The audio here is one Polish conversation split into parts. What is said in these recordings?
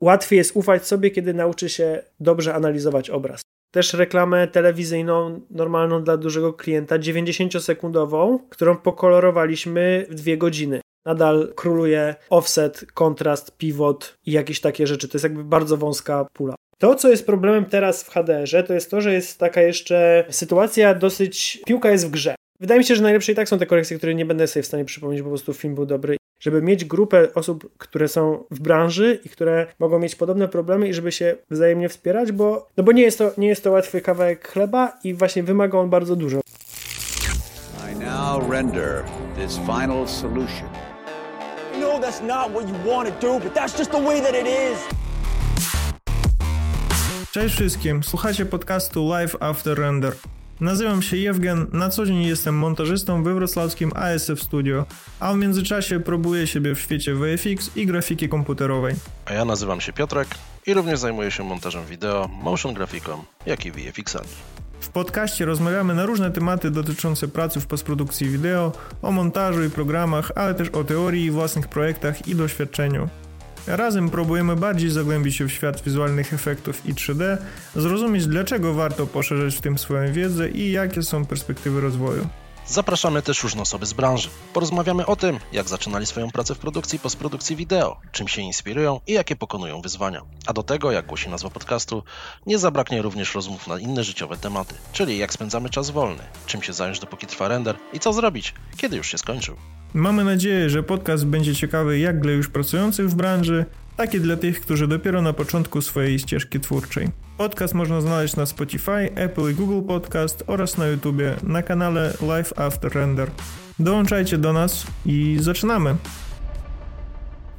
łatwiej jest ufać sobie, kiedy nauczy się dobrze analizować obraz. Też reklamę telewizyjną, normalną dla dużego klienta, 90-sekundową, którą pokolorowaliśmy w dwie godziny. Nadal króluje offset, kontrast, pivot i jakieś takie rzeczy. To jest jakby bardzo wąska pula. To, co jest problemem teraz w HDR-ze, to jest to, że jest taka jeszcze sytuacja dosyć. Piłka jest w grze. Wydaje mi się, że najlepsze i tak są te korekcje, które nie będę sobie w stanie przypomnieć, po prostu film był dobry. Żeby mieć grupę osób, które są w branży i które mogą mieć podobne problemy i żeby się wzajemnie wspierać, bo, no bo nie, jest to, nie jest to łatwy kawałek chleba i właśnie wymaga on bardzo dużo. I now render this final solution. No, that's not what you want to do, but that's just the way that it is. Cześć wszystkim, słuchacie podcastu Live After Render. Nazywam się Jewgen, na co dzień jestem montażystą we wrocławskim ASF Studio, a w międzyczasie próbuję siebie w świecie VFX i grafiki komputerowej. A ja nazywam się Piotrek i również zajmuję się montażem wideo, motion grafiką, jak i VFX-ami. W podcaście rozmawiamy na różne tematy dotyczące pracy w postprodukcji wideo, o montażu i programach, ale też o teorii, własnych projektach i doświadczeniu. Razem próbujemy bardziej zagłębić się w świat wizualnych efektów i 3D, zrozumieć dlaczego warto poszerzać w tym swoją wiedzę i jakie są perspektywy rozwoju. Zapraszamy też różne osoby z branży. Porozmawiamy o tym, jak zaczynali swoją pracę w produkcji i postprodukcji wideo, czym się inspirują i jakie pokonują wyzwania. A do tego, jak głosi nazwa podcastu, nie zabraknie również rozmów na inne życiowe tematy, czyli jak spędzamy czas wolny, czym się zająć dopóki trwa render i co zrobić, kiedy już się skończył. Mamy nadzieję, że podcast będzie ciekawy jak dla już pracujących w branży, tak i dla tych, którzy dopiero na początku swojej ścieżki twórczej. Podcast można znaleźć na Spotify, Apple i Google Podcast oraz na YouTubie na kanale Live After Render. Dołączajcie do nas i zaczynamy!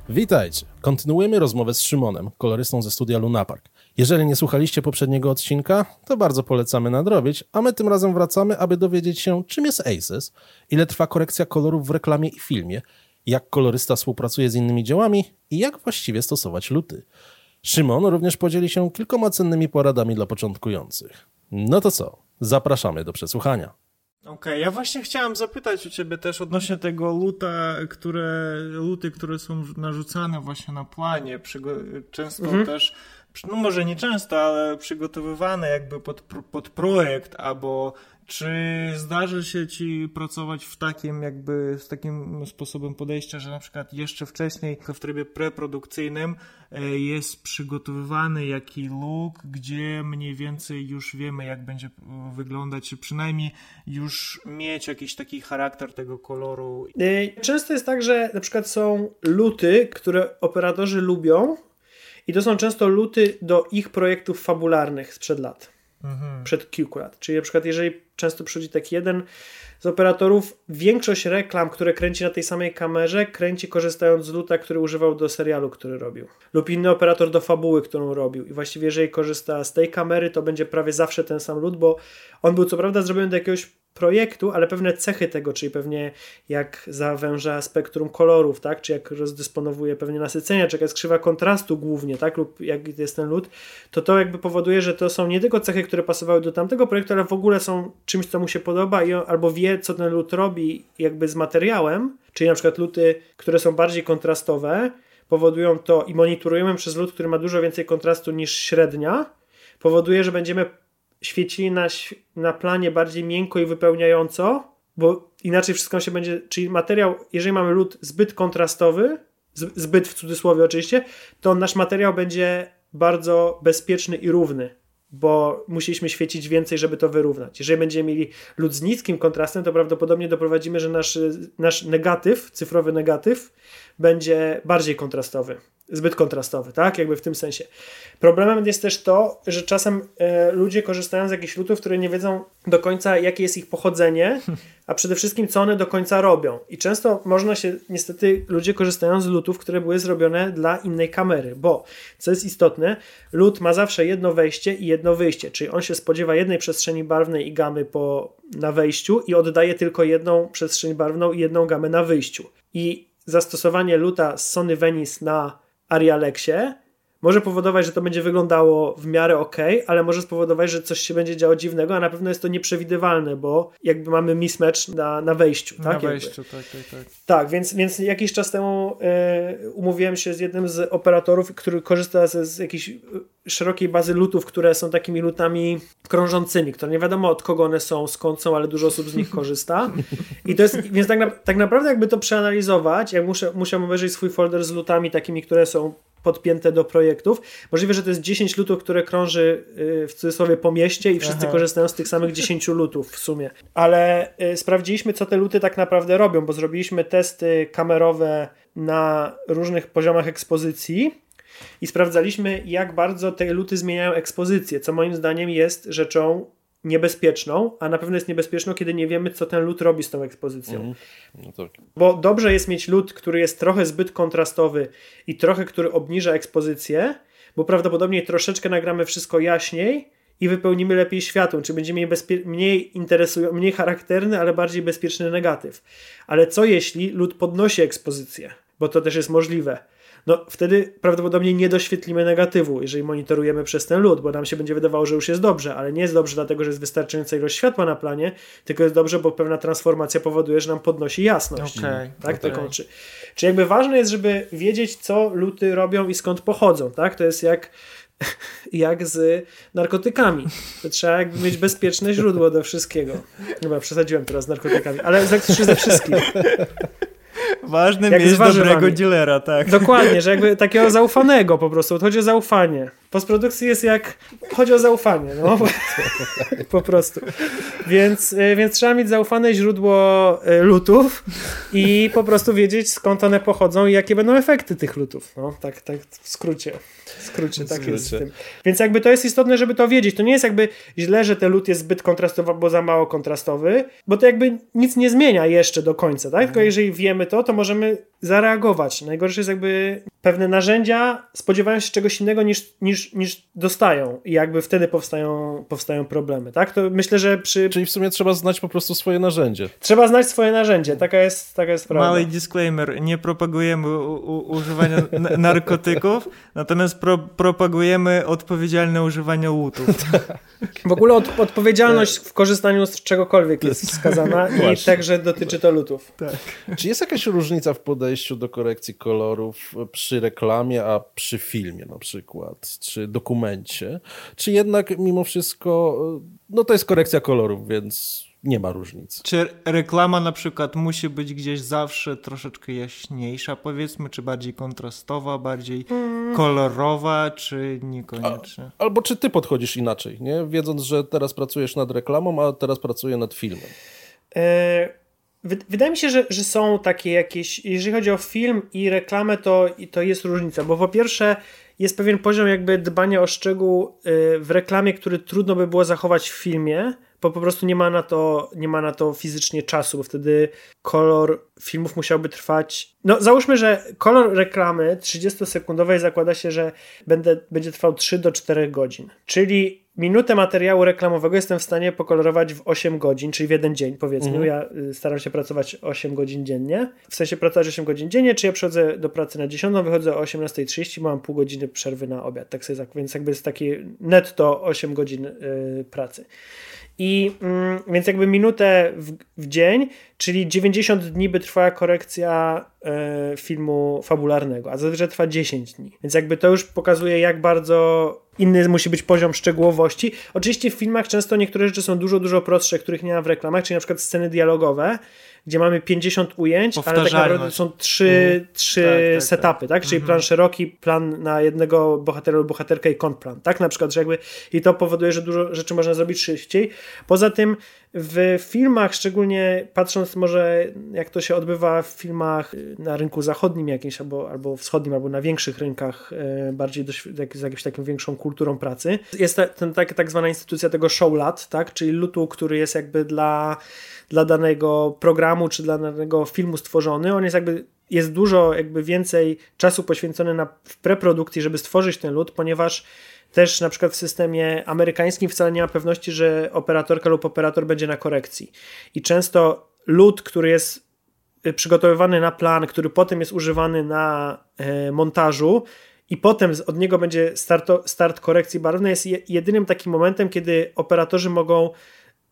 Witajcie! Kontynuujemy rozmowę z Szymonem, kolorystą ze studia Lunapark. Jeżeli nie słuchaliście poprzedniego odcinka, to bardzo polecamy nadrobić, a my tym razem wracamy, aby dowiedzieć się, czym jest ACES, ile trwa korekcja kolorów w reklamie i filmie, jak kolorysta współpracuje z innymi dziełami i jak właściwie stosować luty. Szymon również podzieli się kilkoma cennymi poradami dla początkujących. No to co? Zapraszamy do przesłuchania. Okej, okay, ja właśnie chciałem zapytać u ciebie też odnośnie tego luta, które, luty, które są narzucane właśnie na planie, często mhm. też no może nie często, ale przygotowywane jakby pod, pod projekt, albo czy zdarzy się ci pracować w takim jakby, z takim sposobem podejścia, że na przykład jeszcze wcześniej w trybie preprodukcyjnym e, jest przygotowywany jaki look, gdzie mniej więcej już wiemy jak będzie wyglądać, czy przynajmniej już mieć jakiś taki charakter tego koloru? E, często jest tak, że na przykład są luty, które operatorzy lubią, i to są często luty do ich projektów fabularnych sprzed lat. Mhm. Przed kilku lat. Czyli na przykład, jeżeli często przychodzi taki jeden z operatorów, większość reklam, które kręci na tej samej kamerze, kręci korzystając z luta, który używał do serialu, który robił. Lub inny operator do fabuły, którą robił. I właściwie, jeżeli korzysta z tej kamery, to będzie prawie zawsze ten sam lut, bo on był co prawda zrobiony do jakiegoś projektu, ale pewne cechy tego, czyli pewnie jak zawęża spektrum kolorów, tak, czy jak rozdysponowuje pewnie nasycenia, czy jaka jest krzywa kontrastu głównie, tak, lub jak jest ten lód, to to jakby powoduje, że to są nie tylko cechy, które pasowały do tamtego projektu, ale w ogóle są czymś, co mu się podoba i on albo wie, co ten lód robi jakby z materiałem, czyli na przykład luty, które są bardziej kontrastowe, powodują to i monitorujemy przez lód, który ma dużo więcej kontrastu niż średnia, powoduje, że będziemy świecili na, na planie bardziej miękko i wypełniająco, bo inaczej wszystko się będzie, czyli materiał, jeżeli mamy lód zbyt kontrastowy, zbyt w cudzysłowie oczywiście, to nasz materiał będzie bardzo bezpieczny i równy, bo musieliśmy świecić więcej, żeby to wyrównać. Jeżeli będziemy mieli lód z niskim kontrastem, to prawdopodobnie doprowadzimy, że nasz, nasz negatyw, cyfrowy negatyw, będzie bardziej kontrastowy zbyt kontrastowy, tak? Jakby w tym sensie. Problemem jest też to, że czasem e, ludzie korzystają z jakichś lutów, które nie wiedzą do końca, jakie jest ich pochodzenie, a przede wszystkim, co one do końca robią. I często można się, niestety, ludzie korzystają z lutów, które były zrobione dla innej kamery, bo, co jest istotne, lut ma zawsze jedno wejście i jedno wyjście, czyli on się spodziewa jednej przestrzeni barwnej i gamy po, na wejściu i oddaje tylko jedną przestrzeń barwną i jedną gamę na wyjściu. I zastosowanie luta z Sony Venice na Arialexie może powodować, że to będzie wyglądało w miarę ok, ale może spowodować, że coś się będzie działo dziwnego, a na pewno jest to nieprzewidywalne, bo jakby mamy mismatch na, na wejściu. Na tak? wejściu, tak, tak, tak. Tak, więc, więc jakiś czas temu y, umówiłem się z jednym z operatorów, który korzysta z, z jakiejś szerokiej bazy lutów, które są takimi lutami krążącymi, które nie wiadomo od kogo one są, skąd są, ale dużo osób z nich korzysta. I to jest, więc tak, na, tak naprawdę jakby to przeanalizować, jak muszę, musiałem obejrzeć swój folder z lutami takimi, które są podpięte do projektów. Możliwe, że to jest 10 lutów, które krąży y, w cudzysłowie po mieście i wszyscy Aha. korzystają z tych samych 10 lutów w sumie. Ale y, sprawdziliśmy, co te luty tak naprawdę robią, bo zrobiliśmy testy kamerowe na różnych poziomach ekspozycji i sprawdzaliśmy, jak bardzo te luty zmieniają ekspozycję, co moim zdaniem jest rzeczą niebezpieczną, a na pewno jest niebezpieczną, kiedy nie wiemy, co ten lód robi z tą ekspozycją. Mm. No tak. Bo dobrze jest mieć lód, który jest trochę zbyt kontrastowy i trochę, który obniża ekspozycję, bo prawdopodobnie troszeczkę nagramy wszystko jaśniej i wypełnimy lepiej światło, czy będzie mniej, mniej interesujący, mniej charakterny, ale bardziej bezpieczny negatyw. Ale co jeśli lód podnosi ekspozycję? Bo to też jest możliwe no wtedy prawdopodobnie nie doświetlimy negatywu, jeżeli monitorujemy przez ten lód, bo nam się będzie wydawało, że już jest dobrze, ale nie jest dobrze dlatego, że jest wystarczająca ilość światła na planie, tylko jest dobrze, bo pewna transformacja powoduje, że nam podnosi jasność. Okay, tak? Okay. Taką, czy, czy jakby ważne jest, żeby wiedzieć, co luty robią i skąd pochodzą, tak? To jest jak jak z narkotykami. To trzeba jakby mieć bezpieczne źródło do wszystkiego. Chyba przesadziłem teraz z narkotykami, ale ze, ze wszystkim. Ważne mieć dobrego dealera, tak. Dokładnie, że jakby takiego zaufanego po prostu. Chodzi o zaufanie. Postprodukcji jest jak... Chodzi o zaufanie, no. po prostu. Więc, e, więc trzeba mieć zaufane źródło e, lutów i po prostu wiedzieć skąd one pochodzą i jakie będą efekty tych lutów. No, tak, tak w skrócie. Tak jest z tym. Więc jakby to jest istotne, żeby to wiedzieć. To nie jest jakby źle, że ten lut jest zbyt kontrastowy, bo za mało kontrastowy, bo to jakby nic nie zmienia jeszcze do końca, tak? Tylko jeżeli wiemy to, to możemy zareagować. Najgorsze jest jakby pewne narzędzia spodziewają się czegoś innego niż, niż, niż dostają i jakby wtedy powstają, powstają problemy, tak? To myślę, że przy... Czyli w sumie trzeba znać po prostu swoje narzędzie. Trzeba znać swoje narzędzie, taka jest, taka jest prawda. Mały disclaimer, nie propagujemy u, u, używania narkotyków, natomiast pro, propagujemy odpowiedzialne używanie łutów. w ogóle od, odpowiedzialność w korzystaniu z czegokolwiek jest wskazana i także dotyczy to lutów. Tak. Czy jest jakaś różnica w podejściu do korekcji kolorów przy reklamie, a przy filmie na przykład, czy dokumencie? Czy jednak mimo wszystko, no to jest korekcja kolorów, więc nie ma różnic. Czy reklama na przykład musi być gdzieś zawsze troszeczkę jaśniejsza, powiedzmy, czy bardziej kontrastowa, bardziej mm. kolorowa, czy niekoniecznie? A, albo czy ty podchodzisz inaczej, nie? Wiedząc, że teraz pracujesz nad reklamą, a teraz pracuję nad filmem. E Wydaje mi się, że, że są takie jakieś, jeżeli chodzi o film i reklamę, to, to jest różnica, bo po pierwsze jest pewien poziom jakby dbania o szczegół y, w reklamie, który trudno by było zachować w filmie, bo po prostu nie ma na to, nie ma na to fizycznie czasu, bo wtedy kolor filmów musiałby trwać. No, załóżmy, że kolor reklamy 30-sekundowej zakłada się, że będę, będzie trwał 3 do 4 godzin. Czyli minutę materiału reklamowego jestem w stanie pokolorować w 8 godzin, czyli w jeden dzień, powiedzmy. Mhm. Ja y, staram się pracować 8 godzin dziennie. W sensie pracować 8 godzin dziennie, czy ja przychodzę do pracy na 10, wychodzę o 18.30, mam pół godziny przerwy na obiad. Tak sobie, więc jakby jest taki netto 8 godzin yy, pracy. I mm, więc jakby minutę w, w, dzień, czyli 90 dni by trwała korekcja e, filmu fabularnego, a zazwyczaj trwa 10 dni. Więc jakby to już pokazuje, jak bardzo inny musi być poziom szczegółowości. Oczywiście w filmach często niektóre rzeczy są dużo, dużo prostsze, których nie ma w reklamach, czyli na przykład sceny dialogowe, gdzie mamy 50 ujęć, ale tak naprawdę są trzy, mm. trzy tak, tak, setupy, tak? Czyli mm -hmm. plan szeroki, plan na jednego bohatera lub bohaterkę i kontrplan, tak? Na przykład, że jakby i to powoduje, że dużo rzeczy można zrobić szybciej. Poza tym w filmach, szczególnie patrząc może jak to się odbywa w filmach na rynku zachodnim jakimś, albo, albo wschodnim, albo na większych rynkach, e, bardziej do, z jakąś taką większą kulturą pracy, jest ta, ten, tak, tak zwana instytucja tego show lat, tak? Czyli lutu, który jest jakby dla dla danego programu czy dla danego filmu stworzony, on jest jakby jest dużo jakby więcej czasu poświęcony na, w preprodukcji, żeby stworzyć ten lód, ponieważ też na przykład w systemie amerykańskim wcale nie ma pewności, że operatorka lub operator będzie na korekcji. I często lód, który jest y, przygotowywany na plan, który potem jest używany na e, montażu, i potem od niego będzie start, start korekcji barwnej, jest jedynym takim momentem, kiedy operatorzy mogą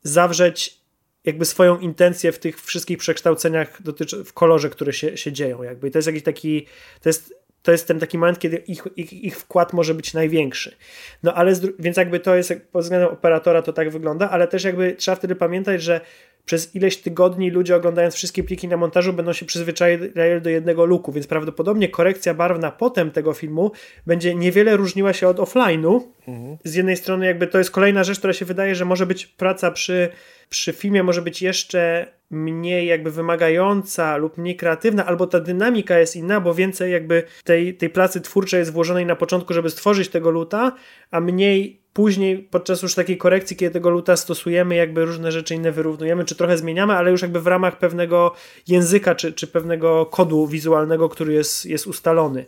zawrzeć jakby swoją intencję w tych wszystkich przekształceniach dotyczy, w kolorze, które się, się dzieją. Jakby. I to jest jakiś taki, to jest, to jest ten taki moment, kiedy ich, ich, ich wkład może być największy. No ale, więc jakby to jest, pod względem operatora to tak wygląda, ale też jakby trzeba wtedy pamiętać, że przez ileś tygodni ludzie oglądając wszystkie pliki na montażu będą się przyzwyczajali do jednego luku, więc prawdopodobnie korekcja barwna potem tego filmu będzie niewiele różniła się od offline'u. Mhm. Z jednej strony jakby to jest kolejna rzecz, która się wydaje, że może być praca przy, przy filmie może być jeszcze mniej jakby wymagająca lub mniej kreatywna, albo ta dynamika jest inna, bo więcej jakby tej, tej pracy twórczej jest włożonej na początku, żeby stworzyć tego luta, a mniej później podczas już takiej korekcji, kiedy tego luta stosujemy, jakby różne rzeczy inne wyrównujemy, czy trochę zmieniamy, ale już jakby w ramach pewnego języka, czy, czy pewnego kodu wizualnego, który jest, jest ustalony.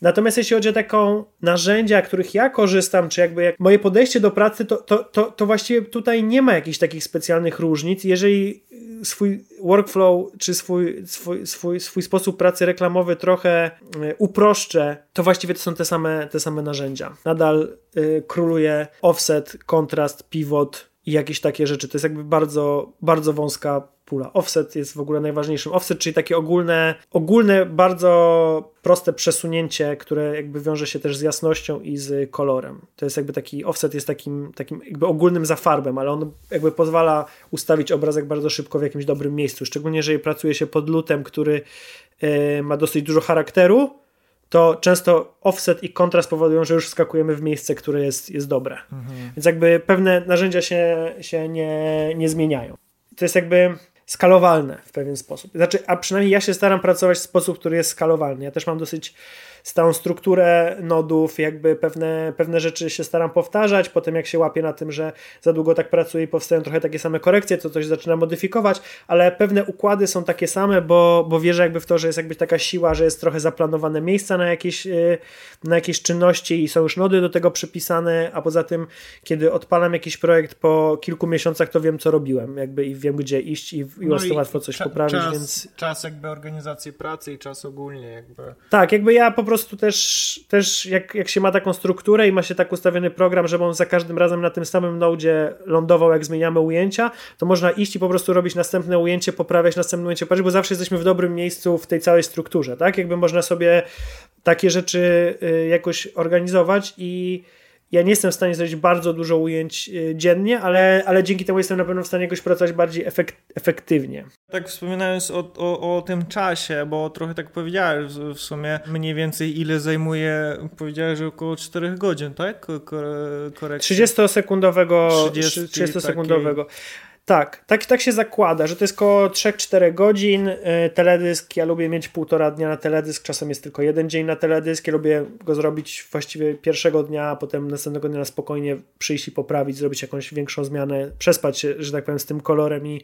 Natomiast jeśli chodzi o taką narzędzia, których ja korzystam, czy jakby jak moje podejście do pracy, to, to, to, to właściwie tutaj nie ma jakichś takich specjalnych różnic. Jeżeli swój workflow, czy swój, swój, swój, swój sposób pracy reklamowy trochę e, uproszczę, to właściwie to są te same, te same narzędzia. Nadal y, króluje offset, kontrast, pivot, i jakieś takie rzeczy. To jest jakby bardzo, bardzo wąska pula. Offset jest w ogóle najważniejszym. Offset, czyli takie ogólne, ogólne, bardzo proste przesunięcie, które jakby wiąże się też z jasnością i z kolorem. To jest jakby taki, offset jest takim, takim jakby ogólnym zafarbem, ale on jakby pozwala ustawić obrazek bardzo szybko w jakimś dobrym miejscu. Szczególnie jeżeli pracuje się pod lutem, który yy, ma dosyć dużo charakteru, to często offset i kontrast powodują, że już skakujemy w miejsce, które jest, jest dobre. Mhm. Więc jakby pewne narzędzia się, się nie, nie zmieniają. To jest jakby skalowalne w pewien sposób. Znaczy, a przynajmniej ja się staram pracować w sposób, który jest skalowalny. Ja też mam dosyć stałą strukturę nodów, jakby pewne, pewne rzeczy się staram powtarzać, potem jak się łapię na tym, że za długo tak pracuję i powstają trochę takie same korekcje, to coś zaczyna modyfikować, ale pewne układy są takie same, bo, bo wierzę jakby w to, że jest jakby taka siła, że jest trochę zaplanowane miejsca na jakieś, y, na jakieś czynności i są już nody do tego przypisane, a poza tym, kiedy odpalam jakiś projekt po kilku miesiącach, to wiem, co robiłem, jakby i wiem, gdzie iść i, i no łatwo coś poprawić, czas, więc... Czas jakby organizacji pracy i czas ogólnie jakby... Tak, jakby ja po prostu też, też jak, jak się ma taką strukturę i ma się tak ustawiony program, żeby on za każdym razem na tym samym nodzie lądował, jak zmieniamy ujęcia, to można iść i po prostu robić następne ujęcie, poprawiać następne ujęcie, bo zawsze jesteśmy w dobrym miejscu w tej całej strukturze, tak? Jakby można sobie takie rzeczy y, jakoś organizować i ja nie jestem w stanie zrobić bardzo dużo ujęć y, dziennie, ale, ale dzięki temu jestem na pewno w stanie jakoś pracować bardziej efekt, efektywnie. Tak wspominając o, o, o tym czasie, bo trochę tak powiedziałeś w sumie mniej więcej ile zajmuje, powiedziałeś, że około 4 godzin, tak? Korekcja. 30-sekundowego 30, 30 sekundowego. Tak, tak, tak się zakłada, że to jest około 3-4 godzin. Y, teledysk, ja lubię mieć półtora dnia na teledysk, czasem jest tylko jeden dzień na teledysk. Ja lubię go zrobić właściwie pierwszego dnia, a potem następnego dnia na spokojnie przyjść i poprawić, zrobić jakąś większą zmianę, przespać się, że tak powiem, z tym kolorem i,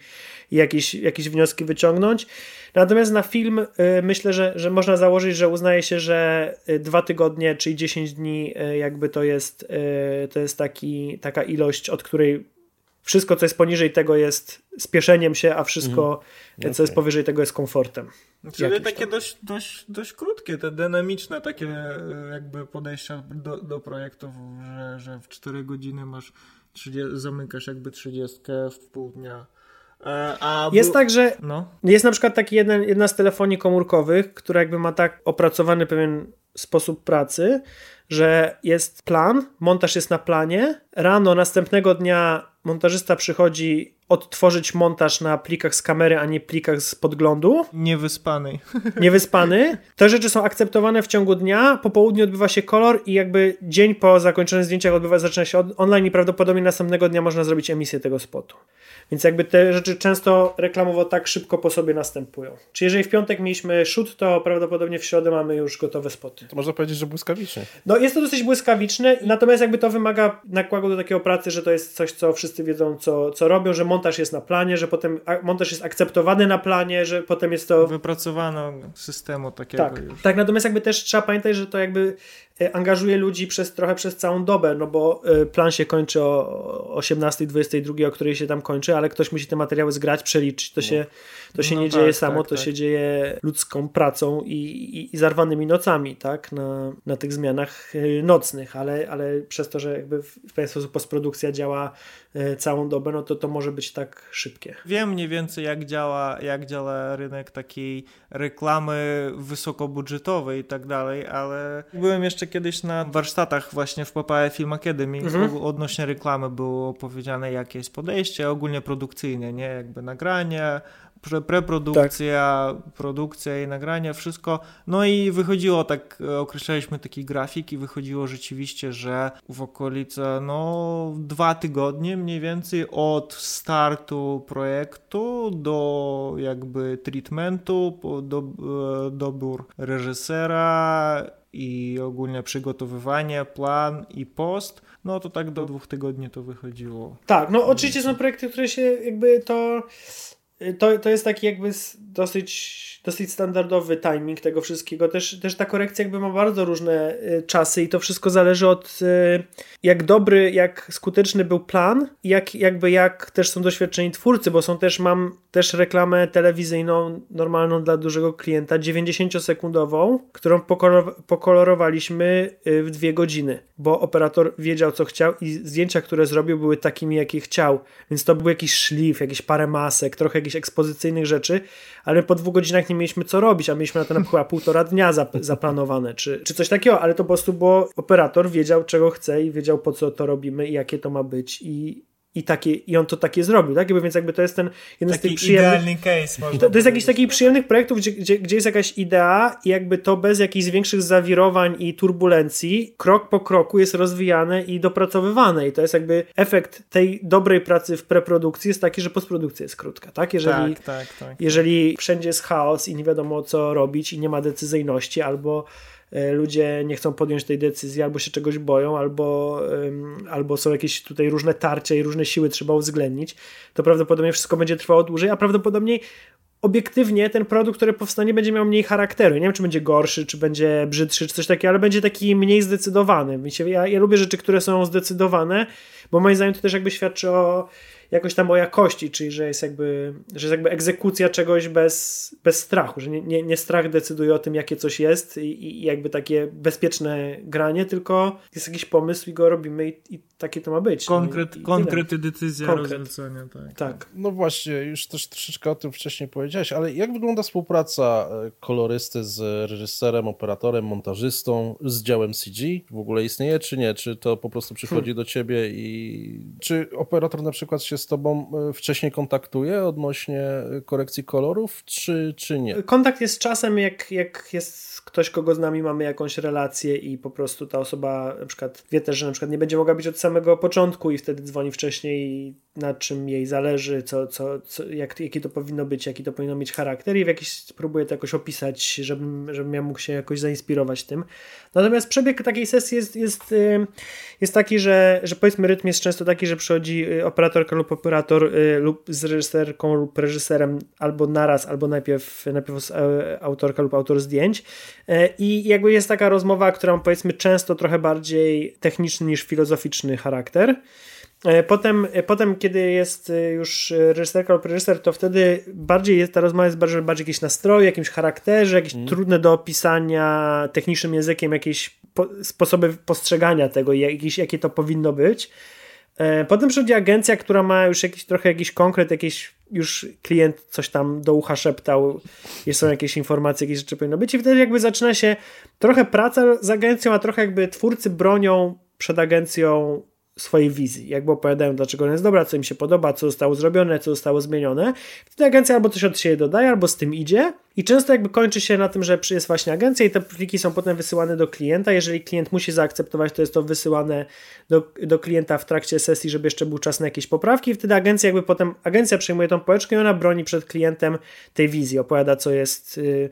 i jakieś, jakieś wnioski wyciągnąć. Natomiast na film y, myślę, że, że można założyć, że uznaje się, że y, dwa tygodnie, czyli 10 dni, jakby to jest, to jest taki, taka ilość, od której wszystko, co jest poniżej tego jest spieszeniem się, a wszystko, mm. co jest powyżej tego jest komfortem. Czyli takie dość, dość, dość krótkie, te dynamiczne takie e, jakby podejścia do, do projektów, że, że w 4 godziny masz 30, zamykasz jakby 30 w pół dnia. E, a jest tak, że no. jest na przykład taki jeden, jedna z telefonii komórkowych, która jakby ma tak opracowany pewien sposób pracy, że jest plan, montaż jest na planie, rano następnego dnia montażysta przychodzi odtworzyć montaż na plikach z kamery, a nie plikach z podglądu. Niewyspany. Niewyspany. Te rzeczy są akceptowane w ciągu dnia, po południu odbywa się kolor i jakby dzień po zakończonych zdjęciach odbywa, zaczyna się online i prawdopodobnie następnego dnia można zrobić emisję tego spotu. Więc jakby te rzeczy często reklamowo tak szybko po sobie następują. Czy jeżeli w piątek mieliśmy shoot, to prawdopodobnie w środę mamy już gotowe spoty. To można powiedzieć, że błyskawicznie. No jest to dosyć błyskawiczne, natomiast jakby to wymaga nakładu do takiego pracy, że to jest coś, co wszyscy wiedzą, co, co robią, że montaż jest na planie, że potem montaż jest akceptowany na planie, że potem jest to... Wypracowano systemu takiego tak, już. Tak, natomiast jakby też trzeba pamiętać, że to jakby angażuje ludzi przez trochę przez całą dobę, no bo e, plan się kończy o 18-22, o której się tam kończy, ale ktoś musi te materiały zgrać, przeliczyć. To no. się, to się no nie tak, dzieje samo, tak, to tak. się dzieje ludzką pracą i, i, i zarwanymi nocami, tak, na, na tych zmianach e, nocnych, ale, ale przez to, że jakby w pewien sposób postprodukcja działa całą dobę, no to to może być tak szybkie. Wiem mniej więcej jak działa, jak działa rynek takiej reklamy wysokobudżetowej i tak dalej, ale byłem jeszcze kiedyś na warsztatach właśnie w Papaya Film Academy mhm. odnośnie reklamy było powiedziane jakie jest podejście ogólnie produkcyjne, nie? Jakby nagranie, preprodukcja, tak. produkcja i nagranie, wszystko. No i wychodziło tak, określaliśmy taki grafik i wychodziło rzeczywiście, że w okolice no dwa tygodnie mniej więcej od startu projektu do jakby treatmentu, do, e, dobór reżysera i ogólnie przygotowywanie, plan i post, no to tak do dwóch tygodni to wychodziło. Tak, no oczywiście są projekty, które się jakby to to, to jest taki jakby dosyć, dosyć standardowy timing tego wszystkiego. Też, też ta korekcja jakby ma bardzo różne y, czasy i to wszystko zależy od y, jak dobry, jak skuteczny był plan jak, jakby jak też są doświadczeni twórcy, bo są też, mam też reklamę telewizyjną normalną dla dużego klienta, 90-sekundową, którą pokolorowaliśmy y, w dwie godziny, bo operator wiedział co chciał i zdjęcia, które zrobił były takimi, jakie chciał, więc to był jakiś szlif, jakieś parę masek, trochę jakichś ekspozycyjnych rzeczy, ale po dwóch godzinach nie mieliśmy co robić, a mieliśmy na na przykład półtora dnia zaplanowane, czy, czy coś takiego, ale to po prostu, bo operator wiedział, czego chce i wiedział, po co to robimy i jakie to ma być i, i, takie, i on to takie zrobił, tak? Jakby, więc jakby to jest ten jeden taki z tych przyjemnych... case. To, to jest jakiś takich przyjemnych projektów, gdzie, gdzie, gdzie jest jakaś idea i jakby to bez jakichś większych zawirowań i turbulencji, krok po kroku jest rozwijane i dopracowywane i to jest jakby efekt tej dobrej pracy w preprodukcji jest taki, że postprodukcja jest krótka, tak? Jeżeli, tak, tak, tak, jeżeli wszędzie jest chaos i nie wiadomo co robić i nie ma decyzyjności albo ludzie nie chcą podjąć tej decyzji, albo się czegoś boją, albo, albo są jakieś tutaj różne tarcia i różne siły trzeba uwzględnić, to prawdopodobnie wszystko będzie trwało dłużej, a prawdopodobnie obiektywnie ten produkt, który powstanie, będzie miał mniej charakteru. Nie wiem, czy będzie gorszy, czy będzie brzydszy, czy coś takiego, ale będzie taki mniej zdecydowany. Ja, ja lubię rzeczy, które są zdecydowane, bo moim zdaniem to też jakby świadczy o jakoś tam o jakości, czyli że jest jakby, że jest jakby egzekucja czegoś bez, bez strachu, że nie, nie, nie strach decyduje o tym, jakie coś jest i, i, jakby takie bezpieczne granie, tylko jest jakiś pomysł i go robimy i, i takie to ma być. No Konkret, no, konkrety decyzja Konkret. rozlecenia. Tak. tak. No właśnie, już też troszeczkę o tym wcześniej powiedziałeś, ale jak wygląda współpraca e, kolorysty z reżyserem, operatorem, montażystą, z działem CG? W ogóle istnieje czy nie? Czy to po prostu przychodzi hmm. do ciebie i czy operator na przykład się z tobą e, wcześniej kontaktuje odnośnie korekcji kolorów, czy, czy nie? Kontakt jest czasem, jak, jak jest ktoś, kogo z nami mamy jakąś relację i po prostu ta osoba na przykład wie też, że na przykład nie będzie mogła być od samego początku i wtedy dzwoni wcześniej na czym jej zależy, co, co, co, jak, jaki to powinno być, jaki to powinno mieć charakter i w jakiś spróbuję to jakoś opisać, żebym, żebym ja mógł się jakoś zainspirować tym. Natomiast przebieg takiej sesji jest, jest, y, jest taki, że, że powiedzmy rytm jest często taki, że przychodzi y, operatorka lub operator y, lub z reżyserką lub reżyserem albo naraz, albo najpierw, najpierw autorka lub autor zdjęć i jakby jest taka rozmowa, która ma powiedzmy często trochę bardziej techniczny niż filozoficzny charakter. E, potem, e, potem, kiedy jest e, już reżyserka lub reżyser, to wtedy bardziej jest ta rozmowa jest bardziej, bardziej jakieś nastroje, jakimś charakterze, jakieś mm. trudne do opisania technicznym językiem, jakieś po, sposoby postrzegania tego, jakieś, jakie to powinno być. Potem przychodzi agencja, która ma już jakiś trochę jakiś konkret, jakiś już klient coś tam do ucha szeptał, są jakieś informacje, jakieś rzeczy powinno być i wtedy jakby zaczyna się trochę praca z agencją, a trochę jakby twórcy bronią przed agencją swojej wizji, jakby opowiadają, dlaczego ona jest dobra, co im się podoba, co zostało zrobione, co zostało zmienione. Wtedy agencja albo coś od siebie dodaje, albo z tym idzie i często jakby kończy się na tym, że jest właśnie agencja i te pliki są potem wysyłane do klienta. Jeżeli klient musi zaakceptować, to jest to wysyłane do, do klienta w trakcie sesji, żeby jeszcze był czas na jakieś poprawki i wtedy agencja jakby potem, agencja przejmuje tą pałeczkę i ona broni przed klientem tej wizji, opowiada co jest... Yy,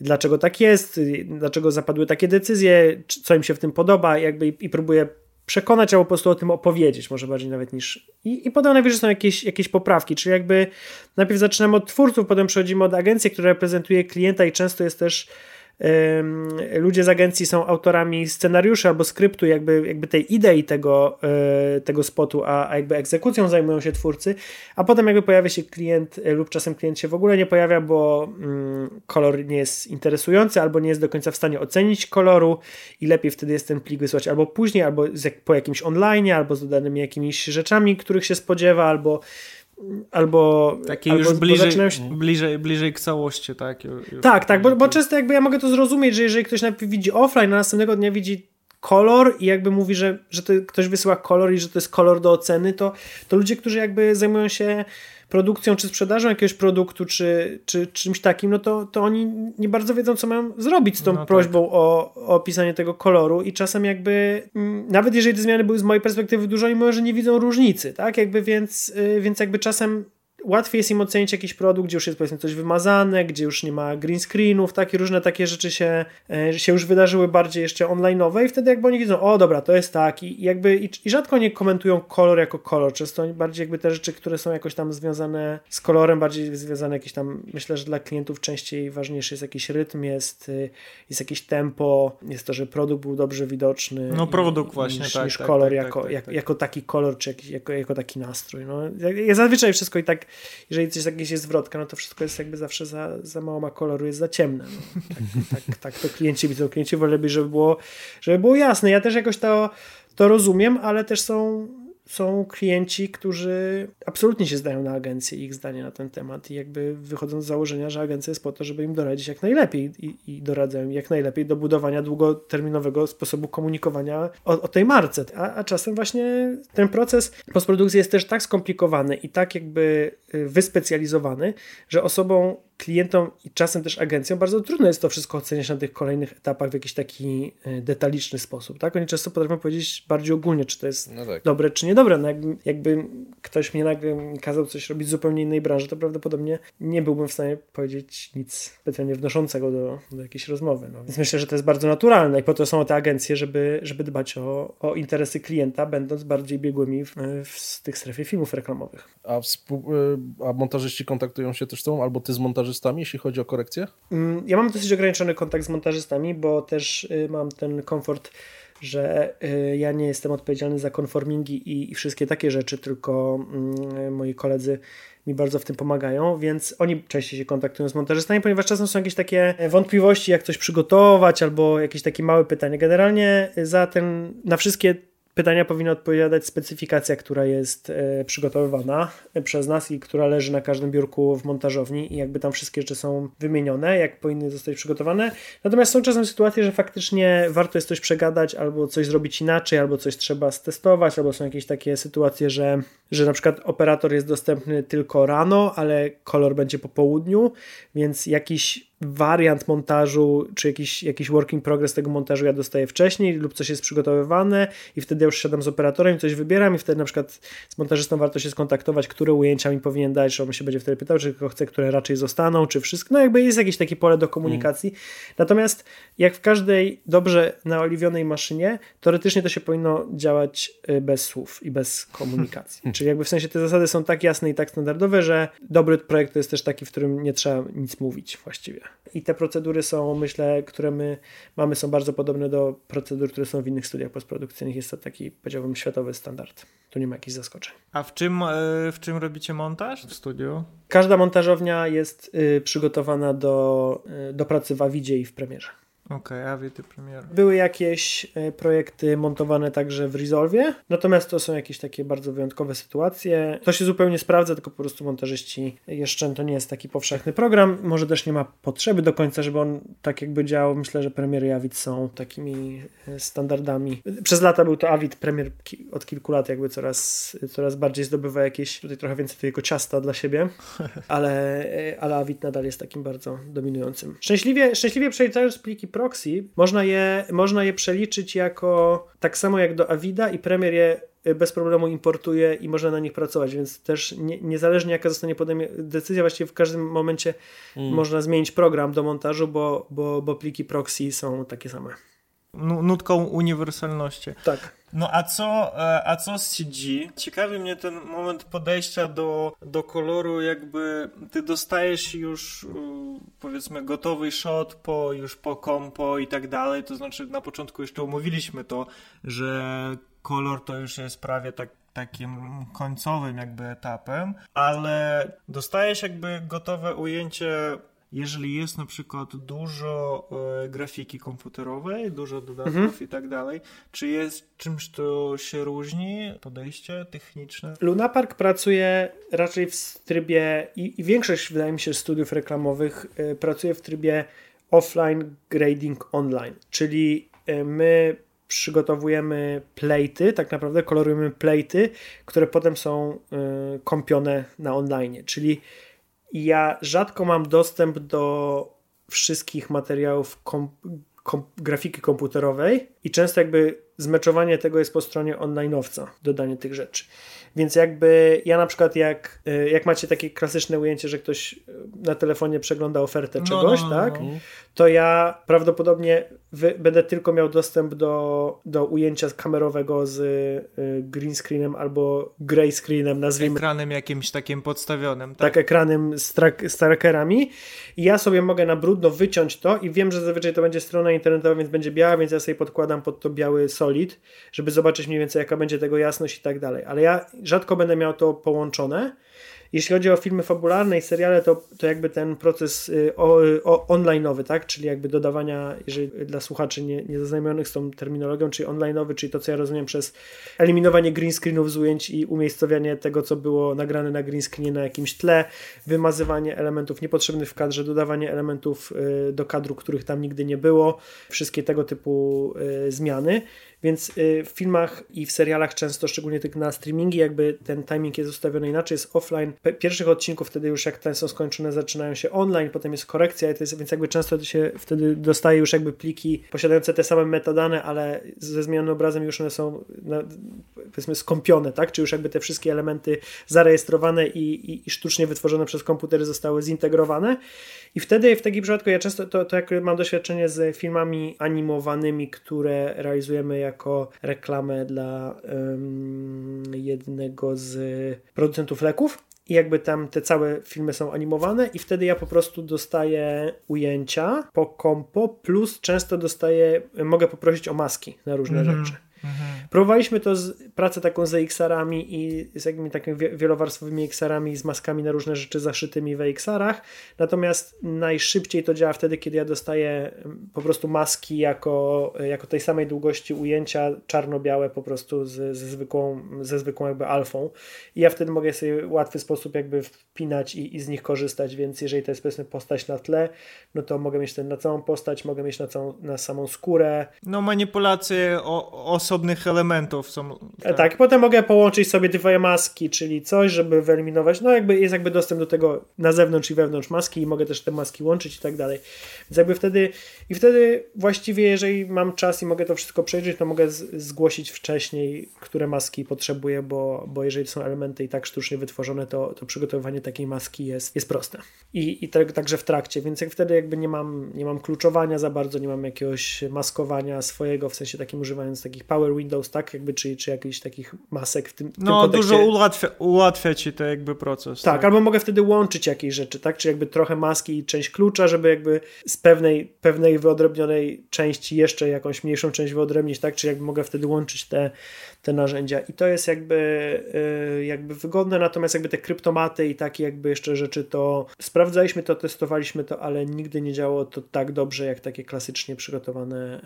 dlaczego tak jest, y, dlaczego zapadły takie decyzje, co im się w tym podoba, jakby i, i próbuje przekonać albo po prostu o tym opowiedzieć, może bardziej nawet niż. I, i potem najwyżej są jakieś, jakieś poprawki, czyli jakby najpierw zaczynamy od twórców, potem przechodzimy od agencji, która reprezentuje klienta i często jest też ludzie z agencji są autorami scenariuszy albo skryptu, jakby, jakby tej idei tego, e, tego spotu, a, a jakby egzekucją zajmują się twórcy, a potem jakby pojawia się klient e, lub czasem klient się w ogóle nie pojawia, bo mm, kolor nie jest interesujący albo nie jest do końca w stanie ocenić koloru i lepiej wtedy jest ten plik wysłać albo później, albo po jakimś online, albo z dodanymi jakimiś rzeczami, których się spodziewa, albo albo takie albo, już bliżej, się... bliżej, bliżej k całości, tak? Już, tak, tak, bo, bo często jakby ja mogę to zrozumieć, że jeżeli ktoś najpierw widzi offline, a następnego dnia widzi kolor i jakby mówi, że, że to, ktoś wysyła kolor i że to jest kolor do oceny, to, to ludzie, którzy jakby zajmują się produkcją czy sprzedażą jakiegoś produktu, czy, czy czymś takim, no to, to oni nie bardzo wiedzą, co mają zrobić z tą no prośbą tak. o, o opisanie tego koloru i czasem jakby, mm, nawet jeżeli te zmiany były z mojej perspektywy dużo, oni może nie widzą różnicy, tak? Jakby więc, y, więc jakby czasem łatwiej jest im ocenić jakiś produkt, gdzie już jest powiedzmy coś wymazane, gdzie już nie ma green screenów, takie różne takie rzeczy się, e, się już wydarzyły bardziej jeszcze online'owe i wtedy jakby oni widzą, o dobra, to jest tak i jakby i, i rzadko nie komentują kolor jako kolor, często bardziej jakby te rzeczy, które są jakoś tam związane z kolorem, bardziej związane jakieś tam, myślę, że dla klientów częściej ważniejszy jest jakiś rytm, jest, y, jest jakieś tempo, jest to, że produkt był dobrze widoczny. No produkt właśnie, niż, tak, niż tak, kolor tak, jako, tak, jak, tak. jako taki kolor, czy jakiś, jako, jako taki nastrój. No, ja zazwyczaj wszystko i tak jeżeli coś jakieś jest zwrotka, no to wszystko jest jakby zawsze za, za mało ma koloru, jest za ciemne. No. Tak, tak, tak to klienci widzą. Klienci woleliby, żeby było, żeby było jasne. Ja też jakoś to, to rozumiem, ale też są są klienci, którzy absolutnie się zdają na agencję i ich zdanie na ten temat i jakby wychodzą z założenia, że agencja jest po to, żeby im doradzić jak najlepiej i, i doradzają jak najlepiej do budowania długoterminowego sposobu komunikowania o, o tej marce. A, a czasem właśnie ten proces postprodukcji jest też tak skomplikowany i tak jakby y, wyspecjalizowany, że osobą klientom i czasem też agencjom bardzo trudno jest to wszystko oceniać na tych kolejnych etapach w jakiś taki e, detaliczny sposób. Tak? Oni często potrafią powiedzieć bardziej ogólnie, czy to jest no tak. dobre, czy niedobre. No jakby, jakby ktoś mnie nagle kazał coś robić w zupełnie innej branży, to prawdopodobnie nie byłbym w stanie powiedzieć nic specjalnie wnoszącego do, do jakiejś rozmowy. No. Więc myślę, że to jest bardzo naturalne i po to są te agencje, żeby, żeby dbać o, o interesy klienta, będąc bardziej biegłymi w, w tych strefie filmów reklamowych. A, współ, e, a montażyści kontaktują się też z tą, albo ty z montażystami montażystami, jeśli chodzi o korekcję? Mm, ja mam dosyć ograniczony kontakt z montażystami, bo też y, mam ten komfort, że y, ja nie jestem odpowiedzialny za konformingi i wszystkie takie rzeczy, tylko mm, moi koledzy mi bardzo w tym pomagają, więc oni częściej się kontaktują z montażystami, ponieważ czasem są jakieś takie wątpliwości, jak coś przygotować, albo jakieś takie małe pytania. Generalnie za ten, na wszystkie pytania powinna odpowiadać specyfikacja, która jest e, przygotowywana przez nas i która leży na każdym biurku w montażowni i jakby tam wszystkie rzeczy są wymienione, jak powinny zostać przygotowane. Natomiast są czasem sytuacje, że faktycznie warto jest coś przegadać, albo coś zrobić inaczej, albo coś trzeba stestować, albo są jakieś takie sytuacje, że, że na przykład operator jest dostępny tylko rano, ale kolor będzie po południu, więc jakiś wariant montażu, czy jakiś, jakiś working progress tego montażu ja dostaję wcześniej lub coś jest przygotowywane i wtedy ja już siadam z operatorem, coś wybieram i wtedy na przykład z montażystą warto się skontaktować, które ujęcia mi powinien dać, że on się będzie wtedy pytał, czy tylko chce, które raczej zostaną, czy wszystko. No jakby jest jakieś takie pole do komunikacji. Mm. Natomiast jak w każdej dobrze naoliwionej maszynie, teoretycznie to się powinno działać y, bez słów i bez komunikacji. Czyli jakby w sensie te zasady są tak jasne i tak standardowe, że dobry projekt to jest też taki, w którym nie trzeba nic mówić właściwie. I te procedury są, myślę, które my mamy, są bardzo podobne do procedur, które są w innych studiach postprodukcyjnych. Jest to taki, powiedziałbym, światowy standard. Tu nie ma jakichś zaskoczeń. A w czym, e, w czym robicie montaż w studiu? Każda montażownia jest y, przygotowana do, y, do pracy w Avidzie i w Premierze. Okej, okay, Avid Premiere. Były jakieś e, projekty montowane także w Resolve, natomiast to są jakieś takie bardzo wyjątkowe sytuacje. To się zupełnie sprawdza, tylko po prostu montażyści jeszcze to nie jest taki powszechny program. Może też nie ma potrzeby do końca, żeby on tak jakby działał. Myślę, że premiery i Avid są takimi e, standardami. Przez lata był to Avid Premier od kilku lat jakby coraz, coraz bardziej zdobywa jakieś tutaj trochę więcej tego ciasta dla siebie, ale, e, ale Avid nadal jest takim bardzo dominującym. Szczęśliwie, szczęśliwie przeliczając pliki proxy, można je, można je przeliczyć jako tak samo jak do Avida i Premier je y, bez problemu importuje i można na nich pracować, więc też nie, niezależnie jaka zostanie podejmie decyzja, właściwie w każdym momencie mm. można zmienić program do montażu, bo, bo, bo pliki proxy są takie same. Nutką uniwersalności. Tak. No a co, e, a co z CG? Ciekawi mnie ten moment podejścia do, do koloru, jakby ty dostajesz już powiedzmy gotowy shot po, już po kompo i tak dalej, to znaczy na początku jeszcze umówiliśmy to, że kolor to już jest prawie tak takim końcowym jakby etapem, ale dostajesz jakby gotowe ujęcie jeżeli jest na przykład dużo e, grafiki komputerowej, dużo dodatków mhm. i tak dalej, czy jest czymś, to się różni, podejście techniczne? Luna Park pracuje raczej w trybie, i, i większość, wydaje mi się, studiów reklamowych y, pracuje w trybie offline grading online, czyli y, my przygotowujemy plejty, tak naprawdę kolorujemy plejty, które potem są y, kąpione na online, czyli ja rzadko mam dostęp do wszystkich materiałów kom, kom, grafiki komputerowej i często jakby zmeczowanie tego jest po stronie online'owca, dodanie tych rzeczy. Więc jakby ja na przykład jak, y, jak macie takie klasyczne ujęcie, że ktoś y, na telefonie przegląda ofertę no, czegoś, no, no, tak? No. To ja prawdopodobnie wy, będę tylko miał dostęp do, do ujęcia kamerowego z y, green screenem albo gray screenem, nazwijmy. Ekranem jakimś takim podstawionym. Tak, tak ekranem z, trak, z trackerami. I ja sobie mogę na brudno wyciąć to i wiem, że zazwyczaj to będzie strona internetowa, więc będzie biała, więc ja sobie podkładam pod to biały solid, żeby zobaczyć mniej więcej jaka będzie tego jasność i tak dalej. Ale ja rzadko będę miał to połączone. Jeśli chodzi o filmy fabularne i seriale, to, to jakby ten proces y, o, o, online'owy, tak? Czyli jakby dodawania, jeżeli dla słuchaczy nie, niezaznajomionych z tą terminologią, czyli online'owy, czyli to, co ja rozumiem przez eliminowanie green screenów z ujęć i umiejscowianie tego, co było nagrane na green screenie na jakimś tle, wymazywanie elementów niepotrzebnych w kadrze, dodawanie elementów y, do kadru, których tam nigdy nie było, wszystkie tego typu y, zmiany. Więc y, w filmach i w serialach często, szczególnie tych na streamingi, jakby ten timing jest ustawiony inaczej, jest offline. Pierwszych odcinków wtedy już jak ten są skończone, zaczynają się online, potem jest korekcja, jest, więc jakby często się wtedy dostaje już jakby pliki posiadające te same metadane, ale ze zmienionym obrazem już one są na, powiedzmy skąpione, tak? Czy już jakby te wszystkie elementy zarejestrowane i, i, i sztucznie wytworzone przez komputery zostały zintegrowane. I wtedy w takim przypadku ja często to, to jak mam doświadczenie z filmami animowanymi, które realizujemy jako reklamę dla um, jednego z producentów leków. I jakby tam te całe filmy są animowane, i wtedy ja po prostu dostaję ujęcia po kompo, plus często dostaję, mogę poprosić o maski na różne mm -hmm. rzeczy. Mhm. Próbowaliśmy to z, pracę taką z XR-ami i z jakimiś takimi wielowarstwowymi XR-ami z maskami na różne rzeczy zaszytymi w XR-ach. Natomiast najszybciej to działa wtedy, kiedy ja dostaję po prostu maski jako, jako tej samej długości ujęcia, czarno-białe po prostu z, ze, zwykłą, ze zwykłą jakby alfą. I ja wtedy mogę sobie w łatwy sposób jakby wpinać i, i z nich korzystać, więc jeżeli to jest powiedzmy postać na tle, no to mogę mieć ten na całą postać, mogę mieć na, całą, na samą skórę. No manipulacje o, o osobnych elementów są. Tak. tak, potem mogę połączyć sobie dwie maski, czyli coś, żeby wyeliminować. No, jakby jest jakby dostęp do tego na zewnątrz i wewnątrz maski, i mogę też te maski łączyć i tak dalej. Więc jakby wtedy, i wtedy właściwie, jeżeli mam czas i mogę to wszystko przejrzeć, to mogę zgłosić wcześniej, które maski potrzebuję, bo, bo jeżeli są elementy i tak sztucznie wytworzone, to, to przygotowanie takiej maski jest, jest proste. I, i tak, także w trakcie, więc jak wtedy jakby nie mam, nie mam kluczowania za bardzo, nie mam jakiegoś maskowania swojego, w sensie takim używając takich power Power Windows, tak? Jakby, czy, czy jakichś takich masek w tym, w No, tym dużo ułatwia, ułatwia ci to jakby proces. Tak, tak, albo mogę wtedy łączyć jakieś rzeczy, tak? Czy jakby trochę maski i część klucza, żeby jakby z pewnej, pewnej wyodrębnionej części jeszcze jakąś mniejszą część wyodrębnić, tak? Czy jakby mogę wtedy łączyć te, te narzędzia. I to jest jakby, y, jakby wygodne, natomiast jakby te kryptomaty i takie jakby jeszcze rzeczy to sprawdzaliśmy to, testowaliśmy to, ale nigdy nie działało to tak dobrze jak takie klasycznie przygotowane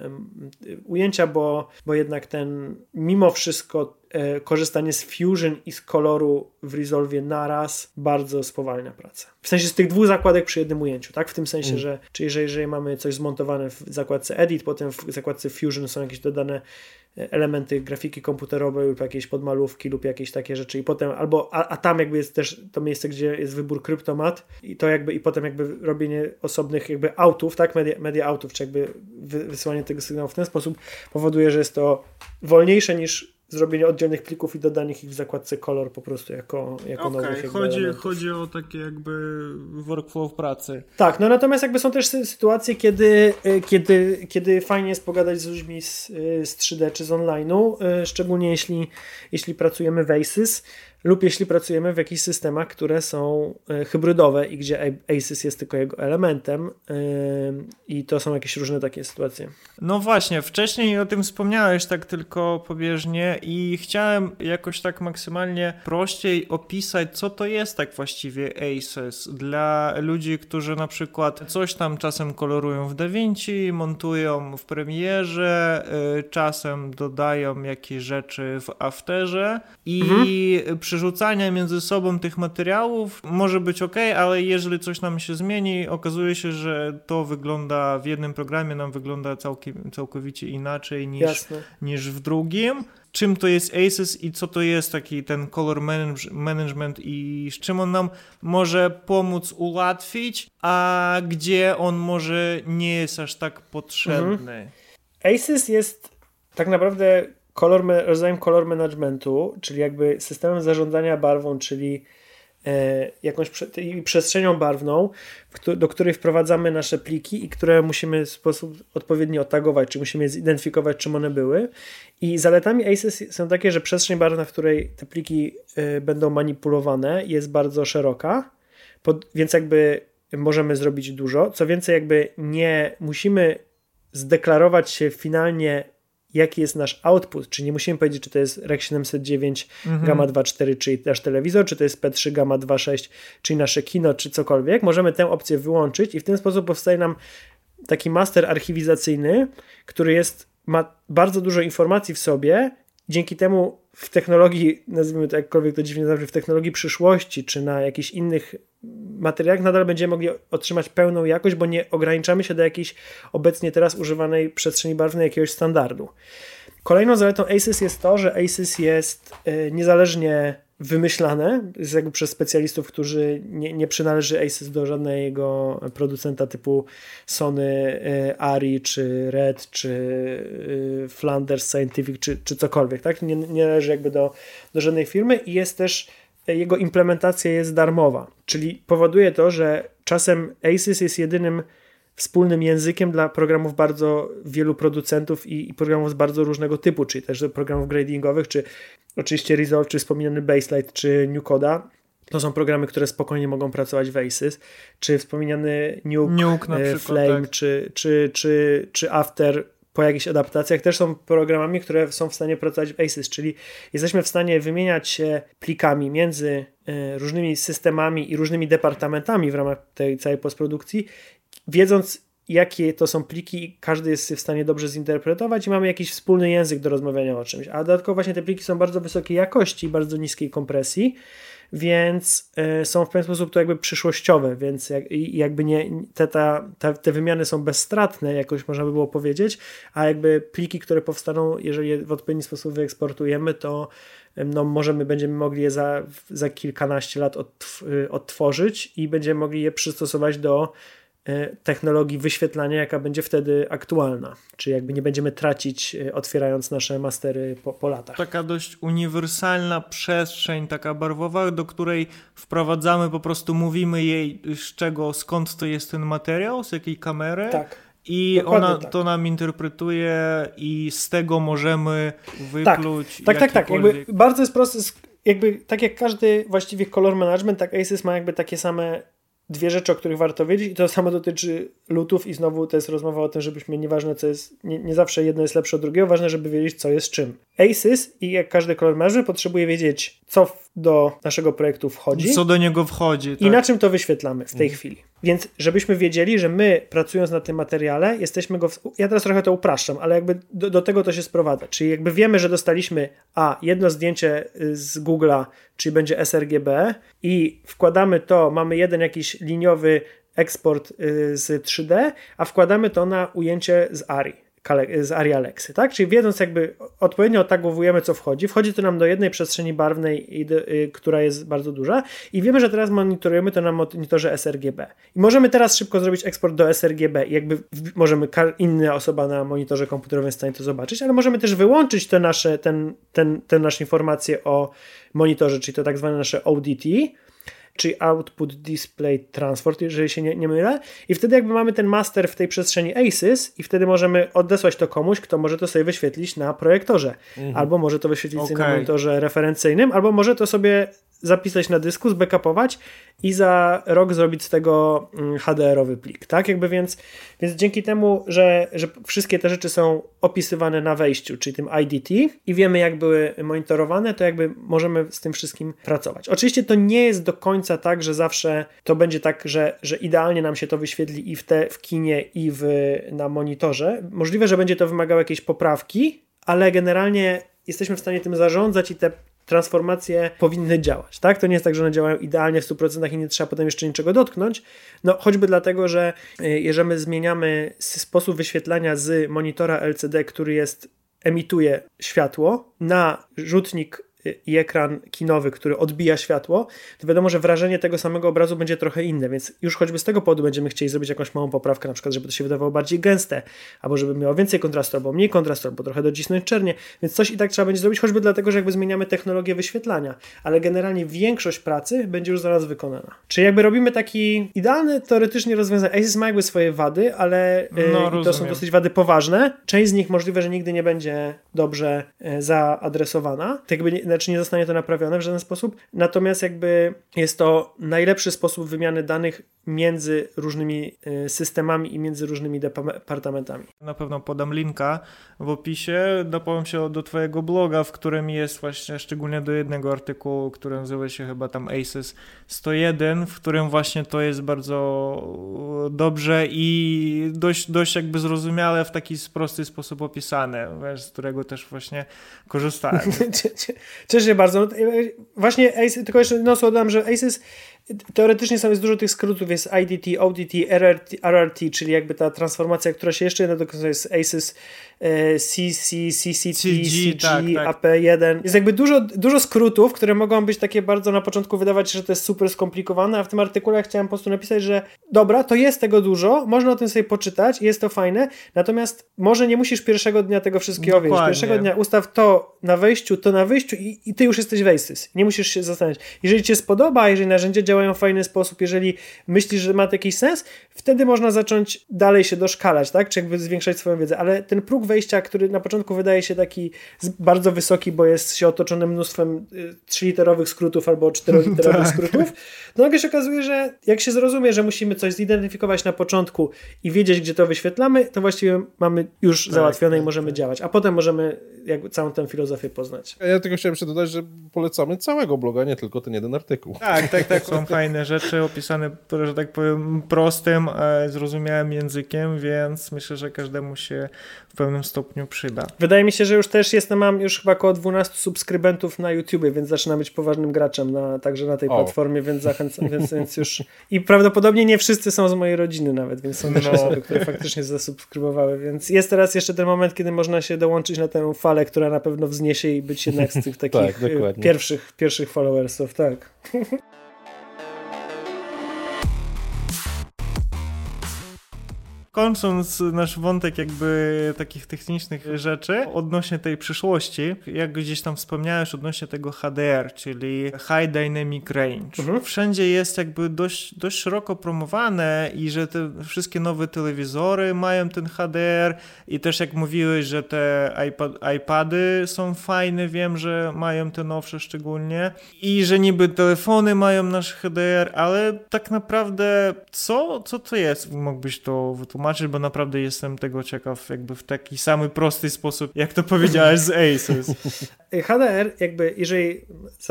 ujęcia, bo, bo jednak ten mimo wszystko korzystanie z Fusion i z koloru w Resolve naraz bardzo spowalnia pracę. W sensie z tych dwóch zakładek przy jednym ujęciu, tak? W tym sensie, mm. że czy jeżeli, jeżeli mamy coś zmontowane w zakładce Edit, potem w zakładce Fusion są jakieś dodane elementy grafiki komputerowej lub jakieś podmalówki lub jakieś takie rzeczy i potem albo, a, a tam jakby jest też to miejsce, gdzie jest wybór kryptomat i to jakby i potem jakby robienie osobnych jakby autów, tak, media, media autów, czy jakby wysyłanie tego sygnału w ten sposób powoduje, że jest to wolniejsze niż zrobienie oddzielnych plików i dodanie ich w zakładce kolor po prostu jako, jako okay, nowych chodzi, chodzi o takie jakby workflow pracy. Tak, no natomiast jakby są też sytuacje, kiedy, y, kiedy, kiedy fajnie jest pogadać z ludźmi z, y, z 3D czy z online'u, y, szczególnie jeśli, jeśli pracujemy w ACES, lub jeśli pracujemy w jakichś systemach, które są e, hybrydowe i gdzie ASYS jest tylko jego elementem e, i to są jakieś różne takie sytuacje. No właśnie, wcześniej o tym wspomniałeś tak tylko pobieżnie i chciałem jakoś tak maksymalnie prościej opisać, co to jest tak właściwie ASYS dla ludzi, którzy na przykład coś tam czasem kolorują w DaVinci, montują w Premierze, e, czasem dodają jakieś rzeczy w Afterze i mhm. przy przerzucania między sobą tych materiałów może być ok, ale jeżeli coś nam się zmieni, okazuje się, że to wygląda w jednym programie, nam wygląda całkiem, całkowicie inaczej niż, niż w drugim. Czym to jest ACES i co to jest taki ten color management i z czym on nam może pomóc ułatwić, a gdzie on może nie jest aż tak potrzebny. Mhm. ACES jest tak naprawdę kolor, rodzajem kolor managementu, czyli jakby systemem zarządzania barwą, czyli e, jakąś prze, przestrzenią barwną, do której wprowadzamy nasze pliki i które musimy w sposób odpowiednio otagować, czy musimy zidentyfikować, czym one były. I zaletami ACES są takie, że przestrzeń barwna, w której te pliki e, będą manipulowane, jest bardzo szeroka, więc jakby możemy zrobić dużo. Co więcej, jakby nie musimy zdeklarować się finalnie jaki jest nasz output, czy nie musimy powiedzieć, czy to jest REC 709 mhm. Gamma 2.4, czyli nasz telewizor, czy to jest P3 Gamma 2.6, czyli nasze kino, czy cokolwiek. Możemy tę opcję wyłączyć i w ten sposób powstaje nam taki master archiwizacyjny, który jest, ma bardzo dużo informacji w sobie. Dzięki temu w technologii, nazwijmy to jakkolwiek to dziwnie zawsze, w technologii przyszłości, czy na jakichś innych materiałach nadal będziemy mogli otrzymać pełną jakość, bo nie ograniczamy się do jakiejś obecnie teraz używanej przestrzeni barwnej jakiegoś standardu. Kolejną zaletą ASYS jest to, że ASYS jest e, niezależnie wymyślane jest jakby przez specjalistów, którzy nie, nie przynależy ASUS do żadnego producenta typu Sony, e, Ari, czy Red, czy e, Flanders Scientific, czy, czy cokolwiek, tak? Nie, nie należy jakby do, do żadnej firmy i jest też jego implementacja jest darmowa, czyli powoduje to, że czasem ASUS jest jedynym wspólnym językiem dla programów bardzo wielu producentów i, i, programów z bardzo różnego typu, czyli też programów gradingowych, czy oczywiście Resolve, czy wspomniany Baselight, czy Nucoda. To są programy, które spokojnie mogą pracować w ASYS, czy wspomniany Nuke, Nuke e, przykład, Flame, tak. czy, czy, czy, czy After po jakichś adaptacjach też są programami, które są w stanie pracować w ASYS, czyli jesteśmy w stanie wymieniać się plikami między e, różnymi systemami i różnymi departamentami w ramach tej całej postprodukcji, wiedząc jakie to są pliki, każdy jest w stanie dobrze zinterpretować i mamy jakiś wspólny język do rozmawiania o czymś. A dodatkowo właśnie te pliki są bardzo wysokiej jakości, bardzo niskiej kompresji, więc y, są w pewien sposób to jakby przyszłościowe, więc jak, jakby nie, te, ta, te, te wymiany są bezstratne, jakoś można by było powiedzieć, a jakby pliki, które powstaną, jeżeli je w odpowiedni sposób wyeksportujemy, to no możemy, będziemy mogli je za, za kilkanaście lat y, odtworzyć i będziemy mogli je przystosować do technologii wyświetlania, jaka będzie wtedy aktualna. Czy jakby nie będziemy tracić, e, otwierając nasze mastery po, po latach. Taka dość uniwersalna przestrzeń, taka barwowa, do której wprowadzamy, po prostu mówimy jej, z czego, skąd to jest ten materiał, z jakiej kamery. Tak. I Dokładnie ona tak. to nam interpretuje i z tego możemy wypluć. Tak, tak, tak. tak. Jakby bardzo jest prosty, jakby tak jak każdy właściwie kolor management, tak ASUS ma jakby takie same dwie rzeczy, o których warto wiedzieć i to samo dotyczy lutów i znowu to jest rozmowa o tym, żebyśmy nieważne co jest, nie, nie zawsze jedno jest lepsze od drugiego, ważne, żeby wiedzieć co jest czym. ACES i jak każdy kolor management potrzebuje wiedzieć co do naszego projektu wchodzi. Co do niego wchodzi. Tak. I na czym to wyświetlamy w tej mm. chwili. Więc żebyśmy wiedzieli, że my pracując na tym materiale, jesteśmy go. W... Ja teraz trochę to upraszczam, ale jakby do, do, tego to się sprowadza. Czyli jakby wiemy, że dostaliśmy A, jedno zdjęcie y, z Google'a, czyli będzie sRGB, i wkładamy to, mamy jeden jakiś liniowy eksport y, z 3D, a wkładamy to na ujęcie z ARI z ARIA Alexy, tak? Czyli wiedząc jakby odpowiednio otagowujemy, co wchodzi, wchodzi to nam do jednej przestrzeni barwnej, y, która jest bardzo duża i wiemy, że teraz monitorujemy to na monitorze sRGB. I możemy teraz szybko zrobić eksport do sRGB i jakby możemy, inna osoba na monitorze komputerowym jest w stanie to zobaczyć, ale możemy też wyłączyć te nasze, ten, ten, te nasze informacje o monitorze, czyli to tak zwane nasze ODT, czy Output Display Transfer, jeżeli się nie, nie mylę. I wtedy jakby mamy ten master w tej przestrzeni ACES i wtedy możemy odesłać to komuś, kto może to sobie wyświetlić na projektorze. Mhm. Albo może to wyświetlić okay. na monitorze referencyjnym, albo może to sobie zapisać na dysku, zbackupować i za rok zrobić z tego mm, HDR-owy plik, tak? Jakby więc, więc dzięki temu, że, że wszystkie te rzeczy są opisywane na wejściu, czyli tym IDT i wiemy jak były monitorowane, to jakby możemy z tym wszystkim pracować. Oczywiście to nie jest do końca tak, że zawsze to będzie tak, że, że idealnie nam się to wyświetli i w, te, w kinie i w, na monitorze. Możliwe, że będzie to wymagało jakiejś poprawki, ale generalnie jesteśmy w stanie tym zarządzać i te transformacje powinny działać, tak? To nie jest tak, że one działają idealnie w 100% i nie trzeba potem jeszcze niczego dotknąć, no choćby dlatego, że y, jeżeli zmieniamy sposób wyświetlania z monitora LCD, który jest emituje światło na rzutnik i ekran kinowy, który odbija światło, to wiadomo, że wrażenie tego samego obrazu będzie trochę inne, więc już choćby z tego powodu będziemy chcieli zrobić jakąś małą poprawkę, na przykład, żeby to się wydawało bardziej gęste, albo żeby miało więcej kontrastu, albo mniej kontrastu, albo trochę docisnąć czernie, więc coś i tak trzeba będzie zrobić, choćby dlatego, że jakby zmieniamy technologię wyświetlania, ale generalnie większość pracy będzie już zaraz wykonana. Czyli jakby robimy taki idealny teoretycznie rozwiązanie. Aces ma jakby swoje wady, ale no, to są dosyć wady poważne. Część z nich możliwe, że nigdy nie będzie dobrze y, zaadresowana. Tak jakby nie, znaczy nie zostanie to naprawione w żaden sposób. Natomiast jakby jest to najlepszy sposób wymiany danych między różnymi y, systemami i między różnymi departamentami. Na pewno podam linka w opisie. Dopowiem się do Twojego bloga, w którym jest właśnie szczególnie do jednego artykułu, który nazywa się chyba tam ACES 101, w którym właśnie to jest bardzo dobrze i dość, dość jakby zrozumiale w taki prosty sposób opisane, z którego też właśnie korzystałem. Cieszę się bardzo. Właśnie ACES, tylko jeszcze no dodam, że ACES Teoretycznie są jest dużo tych skrótów, jest IDT, ODT, RRT, RRT, czyli jakby ta transformacja, która się jeszcze jedna dokonuje, jest ACES, CC, CCT, CG, tak, tak. AP1. Jest jakby dużo, dużo skrótów, które mogą być takie bardzo na początku wydawać, że to jest super skomplikowane, a w tym artykule chciałem po prostu napisać, że dobra, to jest tego dużo, można o tym sobie poczytać, jest to fajne, natomiast może nie musisz pierwszego dnia tego wszystkiego wiedzieć. Pierwszego dnia ustaw to na wejściu, to na wyjściu i, i ty już jesteś w ACES. Nie musisz się zastanawiać. Jeżeli ci się spodoba, jeżeli narzędzia działają w fajny sposób, jeżeli myślisz, że ma to jakiś sens, wtedy można zacząć dalej się doszkalać, tak? Czy jakby zwiększać swoją wiedzę, ale ten próg wejścia, który na początku wydaje się taki bardzo wysoki, bo jest się otoczony mnóstwem y, trzyliterowych skrótów albo czteroliterowych tak. skrótów, no nagle się okazuje, że jak się zrozumie, że musimy coś zidentyfikować na początku i wiedzieć, gdzie to wyświetlamy, to właściwie mamy już tak, załatwione tak, i możemy tak. działać, a potem możemy jakby całą tę filozofię poznać. Ja tylko chciałem jeszcze dodać, że polecamy całego bloga, nie tylko ten jeden artykuł. Tak, tak, tak. Są fajne rzeczy opisane, że tak powiem, prostym, e, zrozumiałym językiem, więc myślę, że każdemu się w pewnym stopniu przyda. Wydaje mi się, że już też jestem, mam już chyba około 12 subskrybentów na YouTubie, więc zaczynam być poważnym graczem na, także na tej o. platformie, więc zachęcam, więc, więc już i prawdopodobnie nie wszyscy są z mojej rodziny nawet, więc są też no. osoby, które faktycznie zasubskrybowały, więc jest teraz jeszcze ten moment, kiedy można się dołączyć na tę falę, która na pewno wzniesie i być jednak z tych takich tak, pierwszych, pierwszych followersów, tak. kończąc nasz wątek jakby takich technicznych rzeczy odnośnie tej przyszłości, jak gdzieś tam wspomniałeś odnośnie tego HDR, czyli High Dynamic Range. Mhm. Wszędzie jest jakby dość, dość szeroko promowane i że te wszystkie nowe telewizory mają ten HDR i też jak mówiłeś, że te iPad, iPady są fajne, wiem, że mają te nowsze szczególnie i że niby telefony mają nasz HDR, ale tak naprawdę co, co to jest? Mógłbyś to wytłumaczyć? Wytłumaczyć, bo naprawdę jestem tego ciekaw jakby w taki samy prosty sposób, jak to powiedziałeś z Asus. HDR, jakby jeżeli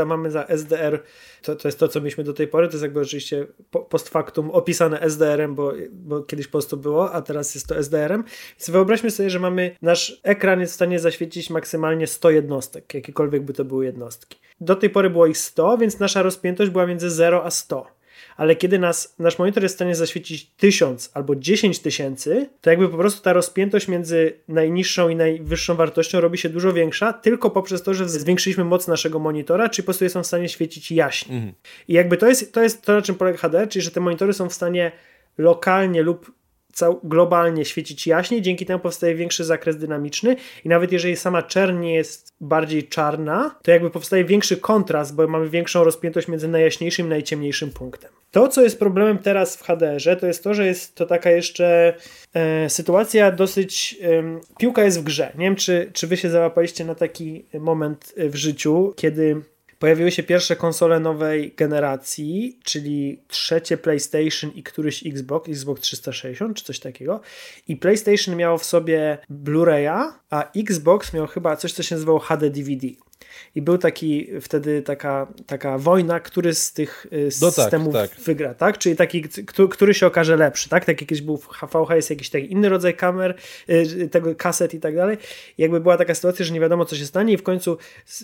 mamy za SDR, to, to jest to, co mieliśmy do tej pory, to jest jakby oczywiście post factum opisane SDR-em, bo, bo kiedyś po prostu było, a teraz jest to SDR-em. Więc wyobraźmy sobie, że mamy, nasz ekran jest w stanie zaświecić maksymalnie 100 jednostek, jakiekolwiek by to były jednostki. Do tej pory było ich 100, więc nasza rozpiętość była między 0 a 100 ale kiedy nas, nasz monitor jest w stanie zaświecić 1000 albo 10 tysięcy, to jakby po prostu ta rozpiętość między najniższą i najwyższą wartością robi się dużo większa, tylko poprzez to, że zwiększyliśmy moc naszego monitora, czyli po prostu jest on w stanie świecić jaśniej. Mhm. I jakby to jest, to jest to, na czym polega HDR, czyli że te monitory są w stanie lokalnie lub globalnie świecić jaśniej, dzięki temu powstaje większy zakres dynamiczny i nawet jeżeli sama czerń nie jest bardziej czarna, to jakby powstaje większy kontrast, bo mamy większą rozpiętość między najjaśniejszym i najciemniejszym punktem. To, co jest problemem teraz w HDR-ze, to jest to, że jest to taka jeszcze e, sytuacja dosyć. E, piłka jest w grze. Nie wiem, czy, czy wy się załapaliście na taki moment w życiu, kiedy Pojawiły się pierwsze konsole nowej generacji, czyli trzecie PlayStation i któryś Xbox, Xbox 360 czy coś takiego. I PlayStation miało w sobie Blu-raya, a Xbox miał chyba coś, co się nazywało HD DVD. I był taki wtedy taka, taka wojna, który z tych y, no tak, systemów tak, tak. wygra, tak? Czyli taki, który się okaże lepszy, tak? Tak jakiś był VHS, jakiś taki inny rodzaj kamer, y, tego kaset i tak dalej. Jakby była taka sytuacja, że nie wiadomo co się stanie i w końcu,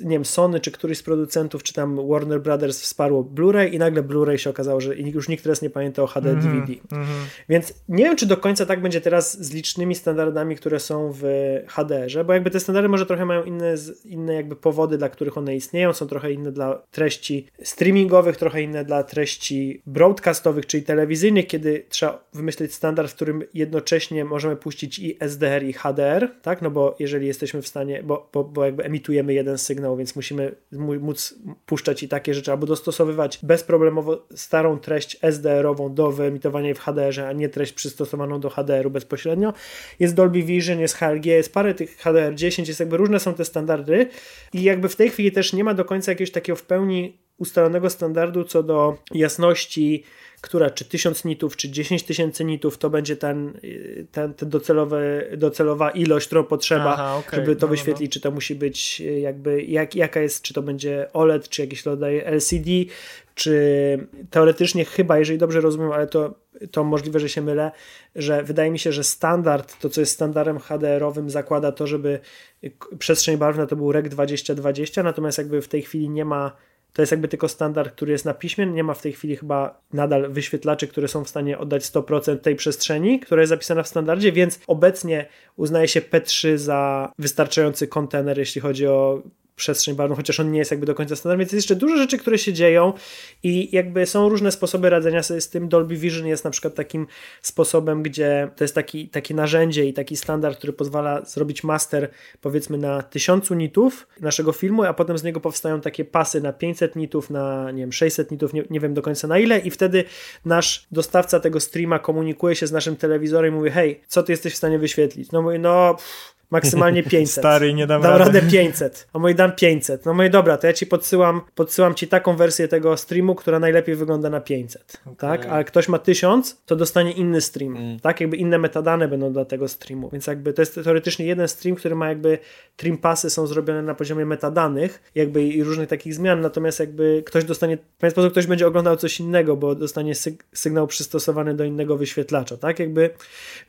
nie wiem, Sony czy któryś z producentów, czy tam Warner Brothers wsparło Blu-ray i nagle Blu-ray się okazało, że już nikt teraz nie pamięta o HD DVD. Mm -hmm. Więc nie wiem, czy do końca tak będzie teraz z licznymi standardami, które są w HDR-ze, bo jakby te standardy może trochę mają inne, inne jakby powody, dla których one istnieją, są trochę inne dla treści streamingowych, trochę inne dla treści broadcastowych, czyli telewizyjnych, kiedy trzeba wymyślić standard, w którym jednocześnie możemy puścić i SDR i HDR, tak, no bo jeżeli jesteśmy w stanie, bo, bo, bo jakby emitujemy jeden sygnał, więc musimy móc puszczać i takie rzeczy, albo dostosowywać bezproblemowo starą treść SDR-ową do wyemitowania w HDR-ze, a nie treść przystosowaną do HDR-u bezpośrednio. Jest Dolby Vision, jest HLG, jest parę tych HDR10, jest jakby różne są te standardy i jakby w tej chwili też nie ma do końca jakiegoś takiego w pełni ustalonego standardu co do jasności, która czy 1000 nitów, czy 10 tysięcy nitów to będzie ten, ten, ten docelowy, docelowa ilość, którą potrzeba, Aha, okay. żeby to no, no, wyświetlić, no. czy to musi być jakby, jak, jaka jest, czy to będzie OLED, czy jakiś rodzaj LCD, czy teoretycznie chyba, jeżeli dobrze rozumiem, ale to, to możliwe, że się mylę, że wydaje mi się, że standard, to co jest standardem HDR-owym zakłada to, żeby przestrzeń barwna to był REC 2020, natomiast jakby w tej chwili nie ma to jest jakby tylko standard, który jest na piśmie. Nie ma w tej chwili chyba nadal wyświetlaczy, które są w stanie oddać 100% tej przestrzeni, która jest zapisana w standardzie, więc obecnie uznaje się P3 za wystarczający kontener, jeśli chodzi o przestrzeń barwną, chociaż on nie jest jakby do końca standard, więc jest jeszcze dużo rzeczy, które się dzieją i jakby są różne sposoby radzenia sobie z tym. Dolby Vision jest na przykład takim sposobem, gdzie to jest taki, takie narzędzie i taki standard, który pozwala zrobić master powiedzmy na 1000 nitów naszego filmu, a potem z niego powstają takie pasy na 500 nitów, na nie wiem, 600 nitów, nie, nie wiem do końca na ile i wtedy nasz dostawca tego streama komunikuje się z naszym telewizorem i mówi, hej, co ty jesteś w stanie wyświetlić? No mówi, no pff, maksymalnie 500. Stary, nie dam, dam rady. radę 500. A moi dam 500. No moi dobra, to ja ci podsyłam, podsyłam ci taką wersję tego streamu, która najlepiej wygląda na 500. Okay. Tak? Ale ktoś ma 1000, to dostanie inny stream. Mm. Tak? Jakby inne metadane będą dla tego streamu. Więc jakby to jest teoretycznie jeden stream, który ma jakby trim pasy są zrobione na poziomie metadanych, jakby i różnych takich zmian, natomiast jakby ktoś dostanie, w pewien sposób ktoś będzie oglądał coś innego, bo dostanie syg sygnał przystosowany do innego wyświetlacza, tak? Jakby,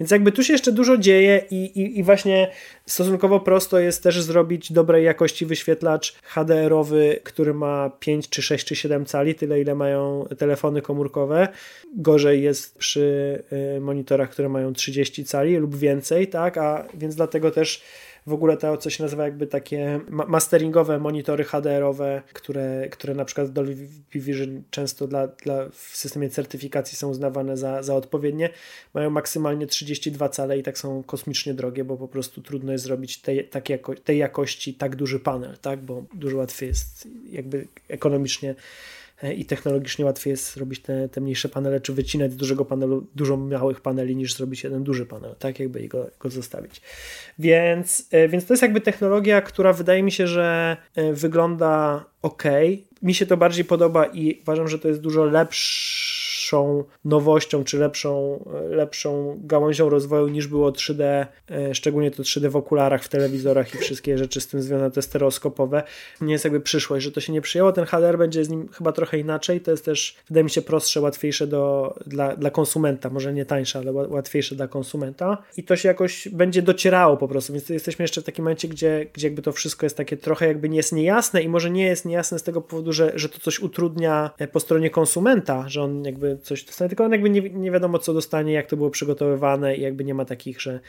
więc jakby tu się jeszcze dużo dzieje i, i, i właśnie Stosunkowo prosto jest też zrobić dobrej jakości wyświetlacz HDR-owy, który ma 5 czy 6 czy 7 cali, tyle ile mają telefony komórkowe. Gorzej jest przy y, monitorach, które mają 30 cali lub więcej, tak? A więc dlatego też w ogóle to, co się nazywa jakby takie masteringowe monitory HDR-owe, które, które na przykład Dolby Vision często dla, dla, w systemie certyfikacji są uznawane za, za odpowiednie, mają maksymalnie 32 cale i tak są kosmicznie drogie, bo po prostu trudno jest zrobić tej, tak jako, tej jakości tak duży panel, tak? bo dużo łatwiej jest jakby ekonomicznie i technologicznie łatwiej jest zrobić te, te mniejsze panele, czy wycinać z dużego panelu dużo małych paneli, niż zrobić jeden duży panel, tak jakby go, go zostawić. Więc, e, więc to jest jakby technologia, która wydaje mi się, że e, wygląda ok. Mi się to bardziej podoba i uważam, że to jest dużo lepszy lepszą nowością, czy lepszą, lepszą gałęzią rozwoju niż było 3D, e, szczególnie to 3D w okularach, w telewizorach i wszystkie rzeczy z tym związane, te stereoskopowe. Nie jest jakby przyszłość, że to się nie przyjęło. Ten HDR będzie z nim chyba trochę inaczej. To jest też, wydaje mi się, prostsze, łatwiejsze do, dla, dla konsumenta. Może nie tańsze, ale łatwiejsze dla konsumenta. I to się jakoś będzie docierało po prostu. Więc jesteśmy jeszcze w takim momencie, gdzie, gdzie jakby to wszystko jest takie trochę jakby nie jest niejasne i może nie jest niejasne z tego powodu, że, że to coś utrudnia e, po stronie konsumenta, że on jakby coś dostanie, tylko on jakby nie, nie wiadomo co dostanie, jak to było przygotowywane i jakby nie ma takich, że,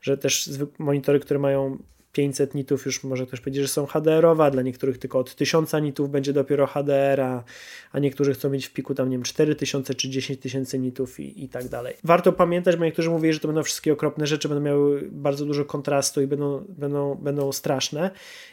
że też monitory, które mają 500 nitów już może ktoś powiedzieć, że są HDR-owe, dla niektórych tylko od 1000 nitów będzie dopiero HDR, a, a niektórzy chcą mieć w piku tam, nie wiem, 4000 czy 10 tysięcy nitów i, i tak dalej. Warto pamiętać, bo niektórzy mówili, że to będą wszystkie okropne rzeczy, będą miały bardzo dużo kontrastu i będą, będą, będą straszne.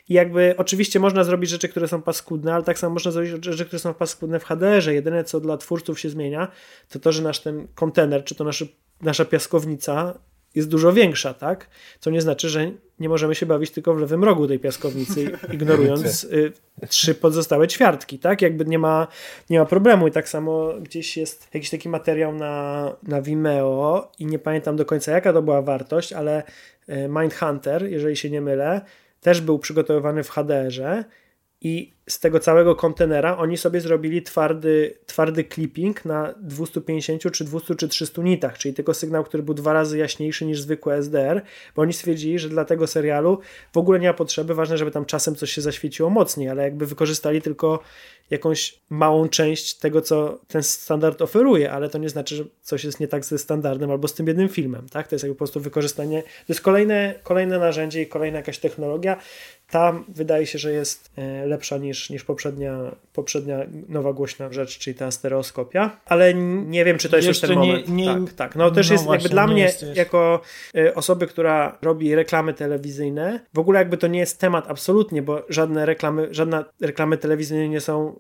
I jakby oczywiście można zrobić rzeczy, które są paskudne, ale tak samo można zrobić rzeczy, które są paskudne w HDR-ze. Jedyne, co dla twórców się zmienia, to to, że nasz ten kontener, czy to nasz, nasza piaskownica jest dużo większa, tak? Co nie znaczy, że nie możemy się bawić tylko w lewym rogu tej piaskownicy, ignorując y, trzy pozostałe ćwiartki, tak? Jakby nie ma, nie ma problemu i tak samo gdzieś jest jakiś taki materiał na, na Vimeo i nie pamiętam do końca jaka to była wartość, ale y, Mindhunter, jeżeli się nie mylę, też był przygotowywany w HDR-ze i z tego całego kontenera oni sobie zrobili twardy, twardy clipping na 250 czy 200 czy 300 nitach, czyli tylko sygnał, który był dwa razy jaśniejszy niż zwykły SDR, bo oni stwierdzili, że dla tego serialu w ogóle nie ma potrzeby, ważne, żeby tam czasem coś się zaświeciło mocniej, ale jakby wykorzystali tylko jakąś małą część tego, co ten standard oferuje, ale to nie znaczy, że coś jest nie tak ze standardem albo z tym jednym filmem, tak? To jest jakby po prostu wykorzystanie, to jest kolejne, kolejne narzędzie i kolejna jakaś technologia, ta wydaje się, że jest e, lepsza niż, niż poprzednia, poprzednia nowa głośna rzecz, czyli ta stereoskopia, ale nie wiem, czy to jest Jeszcze już ten moment. Nie, tak, tak. No też no jest właśnie, jakby dla mnie, jest, jako e, osoby, która robi reklamy telewizyjne, w ogóle jakby to nie jest temat absolutnie, bo żadne reklamy, żadne reklamy telewizyjne nie są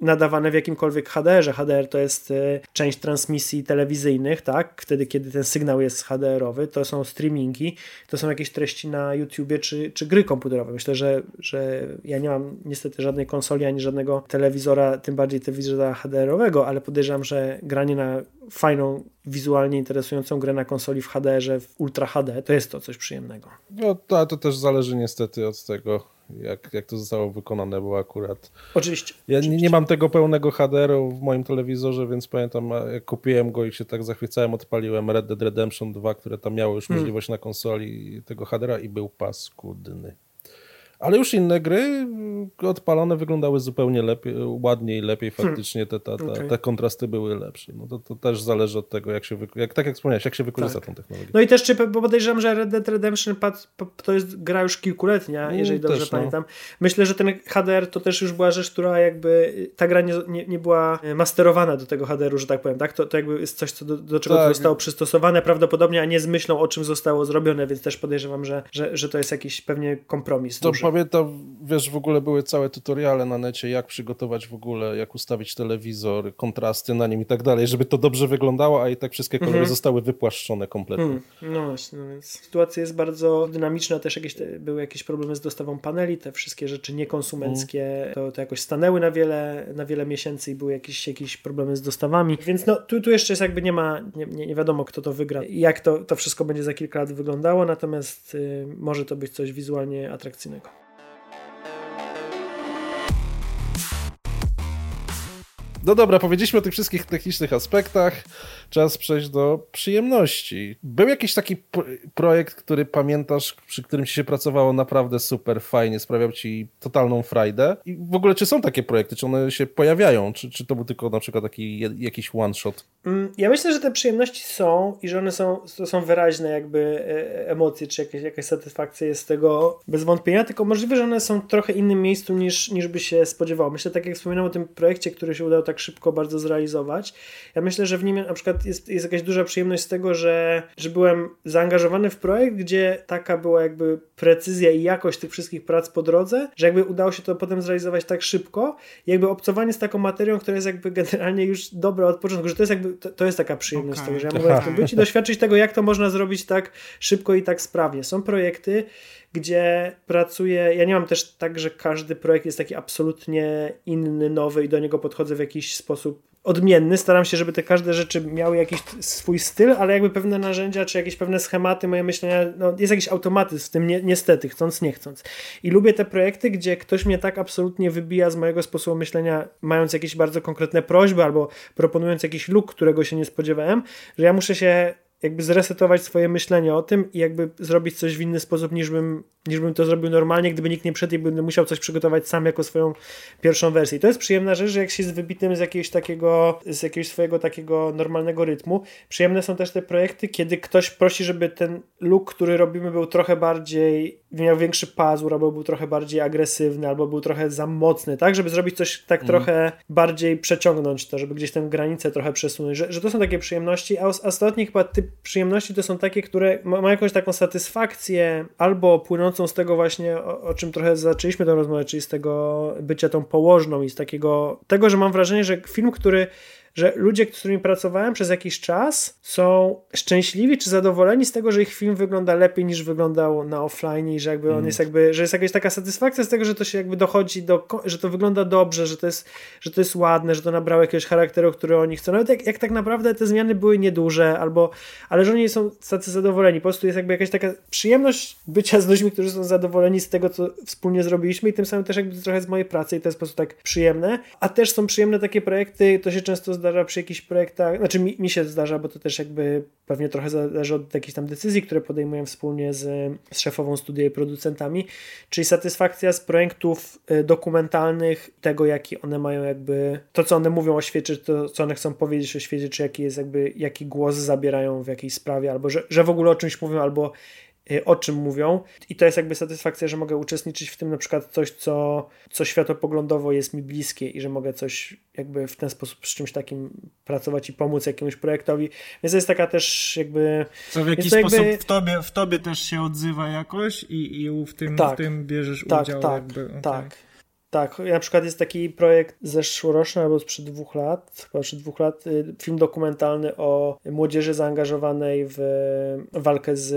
nadawane w jakimkolwiek HDR-ze. HDR to jest e, część transmisji telewizyjnych, tak? Wtedy, kiedy ten sygnał jest HDR-owy, to są streamingi, to są jakieś treści na YouTubie czy, czy gry komputerowe. Myślę, że, że ja nie mam niestety żadnej konsoli ani żadnego telewizora, tym bardziej telewizora HDR-owego, ale podejrzewam, że granie na fajną, wizualnie interesującą grę na konsoli w HDR-ze w Ultra HD to jest to coś przyjemnego. No to, to też zależy niestety od tego, jak, jak to zostało wykonane, bo akurat. Oczywiście. Ja oczywiście. Nie, mam tego pełnego HDR-u w moim telewizorze, więc pamiętam, jak kupiłem go i się tak zachwycałem, odpaliłem Red Dead Redemption 2, które tam miało już hmm. możliwość na konsoli tego HDR-a i był paskudny. Ale już inne gry mm, odpalone wyglądały zupełnie lepiej, ładniej, lepiej hmm. faktycznie te, te, te, okay. te kontrasty były lepsze. No to, to, też zależy od tego, jak się, jak, tak jak wspomniałeś, jak się wykorzysta tak. tą technologię. No i też, czy, bo podejrzewam, że Red Dead Redemption to jest gra już kilkuletnia, mm, jeżeli dobrze też, no. pamiętam. No. Myślę, że ten HDR to też już była rzecz, która jakby, ta gra nie, nie, nie była masterowana do tego HDR-u, że tak powiem, tak? To, to jakby jest coś, co do, do czego tak. zostało przystosowane prawdopodobnie, a nie z myślą, o czym zostało zrobione, więc też podejrzewam, że, że, że to jest jakiś pewnie kompromis. To pamiętam, wiesz, w ogóle były całe tutoriale na necie, jak przygotować w ogóle, jak ustawić telewizor, kontrasty na nim i tak dalej, żeby to dobrze wyglądało, a i tak wszystkie kolory mhm. zostały wypłaszczone kompletnie. Hmm. No właśnie, no więc sytuacja jest bardzo dynamiczna, też jakieś te, były jakieś problemy z dostawą paneli, te wszystkie rzeczy niekonsumenckie, hmm. to, to jakoś stanęły na wiele, na wiele miesięcy i były jakieś, jakieś problemy z dostawami, więc no tu, tu jeszcze jest jakby nie ma, nie, nie, nie wiadomo kto to wygra i jak to, to wszystko będzie za kilka lat wyglądało, natomiast y, może to być coś wizualnie atrakcyjnego. No dobra, powiedzieliśmy o tych wszystkich technicznych aspektach. Czas przejść do przyjemności. Był jakiś taki projekt, który pamiętasz, przy którym ci się pracowało naprawdę super fajnie, sprawiał ci totalną frajdę? I w ogóle, czy są takie projekty? Czy one się pojawiają? Czy, czy to był tylko na przykład taki jakiś one shot? Mm, ja myślę, że te przyjemności są i że one są, to są wyraźne jakby e, emocje, czy jakieś, jakaś satysfakcja jest z tego bez wątpienia, tylko możliwe, że one są w trochę innym miejscu niż, niż by się spodziewało. Myślę, tak jak wspominałem o tym projekcie, który się udało tak szybko bardzo zrealizować. Ja myślę, że w nim na przykład jest, jest jakaś duża przyjemność z tego, że, że byłem zaangażowany w projekt, gdzie taka była jakby precyzja i jakość tych wszystkich prac po drodze, że jakby udało się to potem zrealizować tak szybko, jakby obcowanie z taką materią, która jest jakby generalnie już dobra od początku, że to jest jakby, to, to jest taka przyjemność okay. tego, że ja mogę w tym być i doświadczyć tego, jak to można zrobić tak szybko i tak sprawnie. Są projekty, gdzie pracuję. Ja nie mam też tak, że każdy projekt jest taki absolutnie inny, nowy i do niego podchodzę w jakiś sposób odmienny, staram się, żeby te każde rzeczy miały jakiś swój styl, ale jakby pewne narzędzia, czy jakieś pewne schematy moje myślenia, no jest jakiś automatyzm w tym, ni niestety, chcąc, nie chcąc. I lubię te projekty, gdzie ktoś mnie tak absolutnie wybija z mojego sposobu myślenia, mając jakieś bardzo konkretne prośby albo proponując jakiś look, którego się nie spodziewałem, że ja muszę się jakby zresetować swoje myślenie o tym i jakby zrobić coś w inny sposób niż bym niż bym to zrobił normalnie, gdyby nikt nie przed i będę musiał coś przygotować sam jako swoją pierwszą wersję. I to jest przyjemna rzecz, że jak się jest wybitym z jakiegoś takiego, z jakiegoś swojego takiego normalnego rytmu. Przyjemne są też te projekty, kiedy ktoś prosi, żeby ten look, który robimy był trochę bardziej, miał większy pazur, albo był trochę bardziej agresywny, albo był trochę za mocny, tak? Żeby zrobić coś tak mm. trochę bardziej przeciągnąć to, żeby gdzieś tę granicę trochę przesunąć, że, że to są takie przyjemności, a ostatni chyba typ przyjemności to są takie, które mają jakąś taką satysfakcję albo płynącą z tego właśnie, o, o, czym trochę zaczęliśmy tę rozmowę, czyli z tego bycia tą położną i z takiego, tego, że mam wrażenie, że film, który że ludzie, z którymi pracowałem przez jakiś czas, są szczęśliwi czy zadowoleni z tego, że ich film wygląda lepiej niż wyglądał na offline i że jakby on mm. jest jakby, że jest jakaś taka satysfakcja z tego, że to się jakby dochodzi do, że to wygląda dobrze, że to jest, że to jest ładne, że to nabrało jakiegoś charakteru, który oni chcą. Nawet jak, jak tak naprawdę te zmiany były nieduże, albo, ale że oni są tacy zadowoleni. Po prostu jest jakby jakaś taka przyjemność bycia z ludźmi, którzy są zadowoleni z tego, co wspólnie zrobiliśmy i tym samym też jakby trochę z mojej pracy i to jest po prostu tak przyjemne. A też są przyjemne takie projekty, to się często zdarza zdarza przy jakichś projektach, znaczy mi, mi się zdarza, bo to też jakby pewnie trochę zależy od jakichś tam decyzji, które podejmuję wspólnie z, z szefową studia i producentami, czyli satysfakcja z projektów y, dokumentalnych, tego jaki one mają jakby, to co one mówią o świecie, to co one chcą powiedzieć o świecie, czy jaki jest jakby, jaki głos zabierają w jakiejś sprawie, albo że, że w ogóle o czymś mówią, albo o czym mówią. I to jest jakby satysfakcja, że mogę uczestniczyć w tym na przykład coś, co, co światopoglądowo jest mi bliskie i że mogę coś jakby w ten sposób z czymś takim pracować i pomóc jakiemuś projektowi. Więc to jest taka też jakby... Co w jakiś sposób jakby... w, tobie, w tobie też się odzywa jakoś i, i w, tym, tak, w tym bierzesz tak, udział tak, jakby. Okay. Tak, tak, na przykład jest taki projekt zeszłoroczny albo sprzed dwóch lat, chyba sprzed dwóch lat, y, film dokumentalny o młodzieży zaangażowanej w walkę z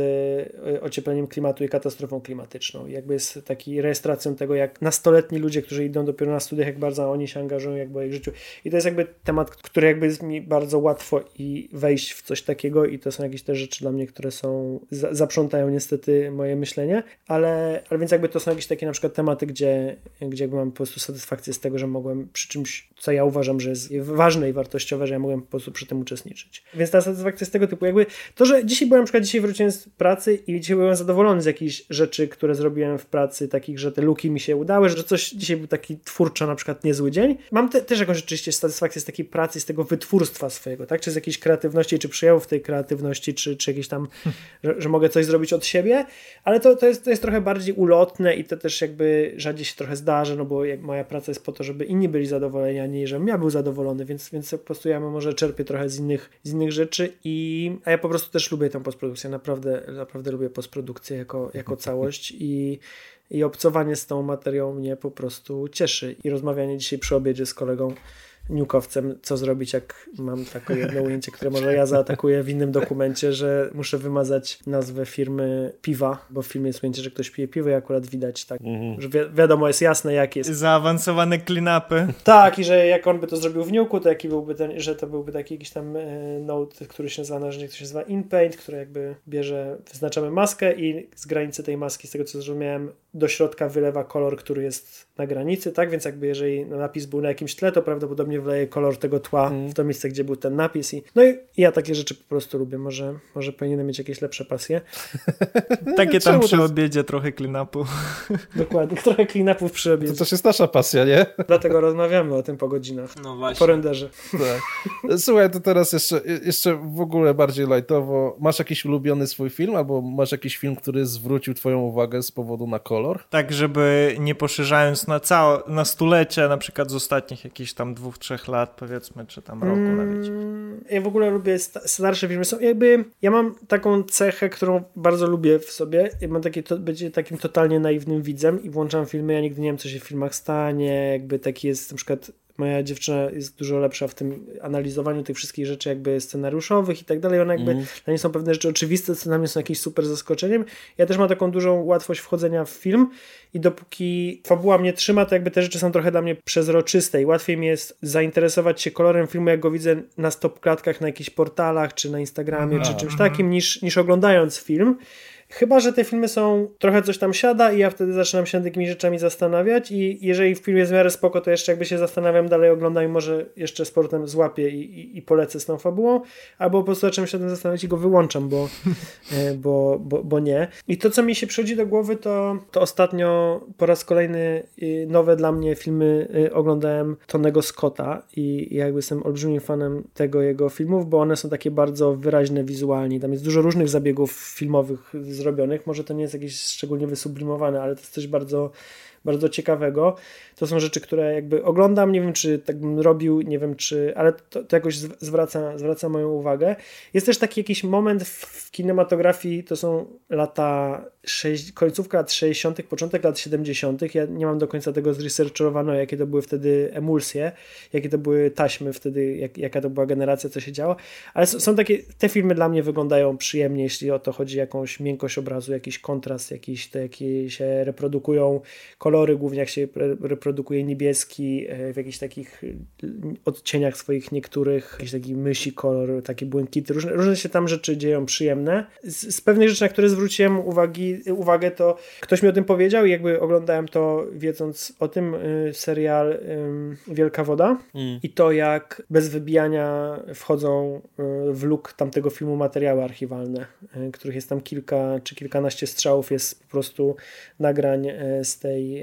y, ociepleniem klimatu i katastrofą klimatyczną. Jakby jest taki rejestracją tego, jak nastoletni ludzie, którzy idą dopiero na studiach, jak bardzo oni się angażują jakby w ich życiu. I to jest jakby temat, który jakby jest mi bardzo łatwo i wejść w coś takiego i to są jakieś te rzeczy dla mnie, które są, zaprzątają niestety moje myślenie, ale, ale więc jakby to są jakieś takie na przykład tematy, gdzie, gdzie jakby mam po prostu satysfakcję z tego, że mogłem przy czymś, co ja uważam, że jest ważne i wartościowe, że ja mogłem po prostu przy tym uczestniczyć. Więc ta satysfakcja z tego typu, jakby to, że dzisiaj byłem na przykład, dzisiaj wróciłem z pracy i dzisiaj byłem zadowolony z jakichś rzeczy, które zrobiłem w pracy, takich, że te luki mi się udały, że coś dzisiaj był taki twórczo na przykład niezły dzień. Mam te, też jakąś rzeczywiście satysfakcję z takiej pracy, z tego wytwórstwa swojego, tak? Czy z jakiejś kreatywności, czy przejawów tej kreatywności, czy, czy jakieś tam, że, że, mogę coś zrobić od siebie, ale to, to, jest, to jest trochę bardziej ulotne i to też jakby rzadziej się trochę zdarzy, no bo moja praca jest po to, żeby inni byli zadowoleni, a nie żebym ja był zadowolony, więc, więc po prostu ja może czerpię trochę z innych, z innych rzeczy i a ja po prostu też lubię tę postprodukcję, naprawdę, naprawdę lubię postprodukcję jako, jako całość i i obcowanie z tą materią mnie po prostu cieszy. I rozmawianie dzisiaj przy obiedzie z kolegą niukowcem, co zrobić, jak mam takie jedno ujęcie, które może ja zaatakuję w innym dokumencie, że muszę wymazać nazwę firmy piwa, bo w filmie jest ujęcie, że ktoś pije piwo i akurat widać tak, mhm. że wi wiadomo, jest jasne jak jest. Zaawansowane klinapy. Tak, i że jak on by to zrobił w niuku, to jaki byłby ten, że to byłby taki jakiś tam e, note, który się nazywa narzędzie, który się nazywa InPaint, który jakby bierze, wyznaczamy maskę i z granicy tej maski, z tego co zrozumiałem, do środka wylewa kolor, który jest na granicy, tak? Więc jakby jeżeli napis był na jakimś tle, to prawdopodobnie wleje kolor tego tła mm. w to miejsce, gdzie był ten napis. I, no i ja takie rzeczy po prostu lubię. Może, może powinienem mieć jakieś lepsze pasje. takie tam przy obiedzie trochę klinapu. Dokładnie, trochę klinapów przy obiedzie. To też jest nasza pasja, nie? Dlatego rozmawiamy o tym po godzinach. No właśnie. Po renderze. Tak. Słuchaj, to teraz jeszcze, jeszcze w ogóle bardziej lightowo. Masz jakiś ulubiony swój film, albo masz jakiś film, który zwrócił twoją uwagę z powodu na kolor? Tak, żeby nie poszerzając na całe, na stulecie, na przykład z ostatnich jakichś tam dwóch, trzech lat, powiedzmy, czy tam roku mm, nawet. Ja w ogóle lubię starsze filmy. Są jakby, ja mam taką cechę, którą bardzo lubię w sobie. Ja mam takie, to, będzie takim totalnie naiwnym widzem i włączam filmy, ja nigdy nie wiem, co się w filmach stanie, jakby taki jest na przykład moja dziewczyna jest dużo lepsza w tym analizowaniu tych wszystkich rzeczy jakby scenariuszowych i tak dalej. Ona jakby, mm. dla niej są pewne rzeczy oczywiste, co dla mnie są jakieś super zaskoczeniem. Ja też mam taką dużą łatwość wchodzenia w film i dopóki fabuła mnie trzyma, to jakby te rzeczy są trochę dla mnie przezroczyste i łatwiej mi jest zainteresować się kolorem filmu, jak go widzę na stop klatkach na jakichś portalach, czy na Instagramie, mm. czy czymś takim, niż, niż oglądając film. Chyba, że te filmy są, trochę coś tam siada i ja wtedy zaczynam się nad takimi rzeczami zastanawiać i jeżeli film jest w miarę spoko, to jeszcze jakby się zastanawiam, dalej oglądam i może jeszcze sportem złapię i, i, i polecę z tą fabułą, albo po prostu zaczynam się nad tym zastanawiać i go wyłączam, bo, e, bo, bo, bo nie. I to, co mi się przychodzi do głowy, to, to ostatnio po raz kolejny y, nowe dla mnie filmy y, oglądałem Tonego Scotta i jakby jestem olbrzymim fanem tego jego filmów, bo one są takie bardzo wyraźne wizualnie. Tam jest dużo różnych zabiegów filmowych zrobionych. Może to nie jest jakieś szczególnie wysublimowane, ale to jest coś bardzo bardzo ciekawego. To są rzeczy, które jakby oglądam, nie wiem czy tak bym robił, nie wiem czy, ale to, to jakoś zwraca, zwraca moją uwagę. Jest też taki jakiś moment w kinematografii, to są lata, sześć, końcówka lat 60., początek lat 70. Ja nie mam do końca tego zresearchowane, jakie to były wtedy emulsje, jakie to były taśmy wtedy, jak, jaka to była generacja, co się działo, ale są takie, te filmy dla mnie wyglądają przyjemnie, jeśli o to chodzi, jakąś miękkość obrazu, jakiś kontrast, jakiś te, jakie się reprodukują kolory, głównie jak się reprodukuje niebieski, e, w jakichś takich odcieniach swoich niektórych, jakiś taki mysi kolor, takie błękity, różne, różne się tam rzeczy dzieją przyjemne. Z, z pewnych rzeczy, na które zwróciłem uwagi, uwagę, to ktoś mi o tym powiedział i jakby oglądałem to wiedząc o tym, y, serial y, Wielka Woda. Mm. i to jak bez wybijania wchodzą y, w luk tamtego filmu materiały archiwalne, których jest tam kilka czy kilkanaście strzałów, jest po prostu nagrań z tej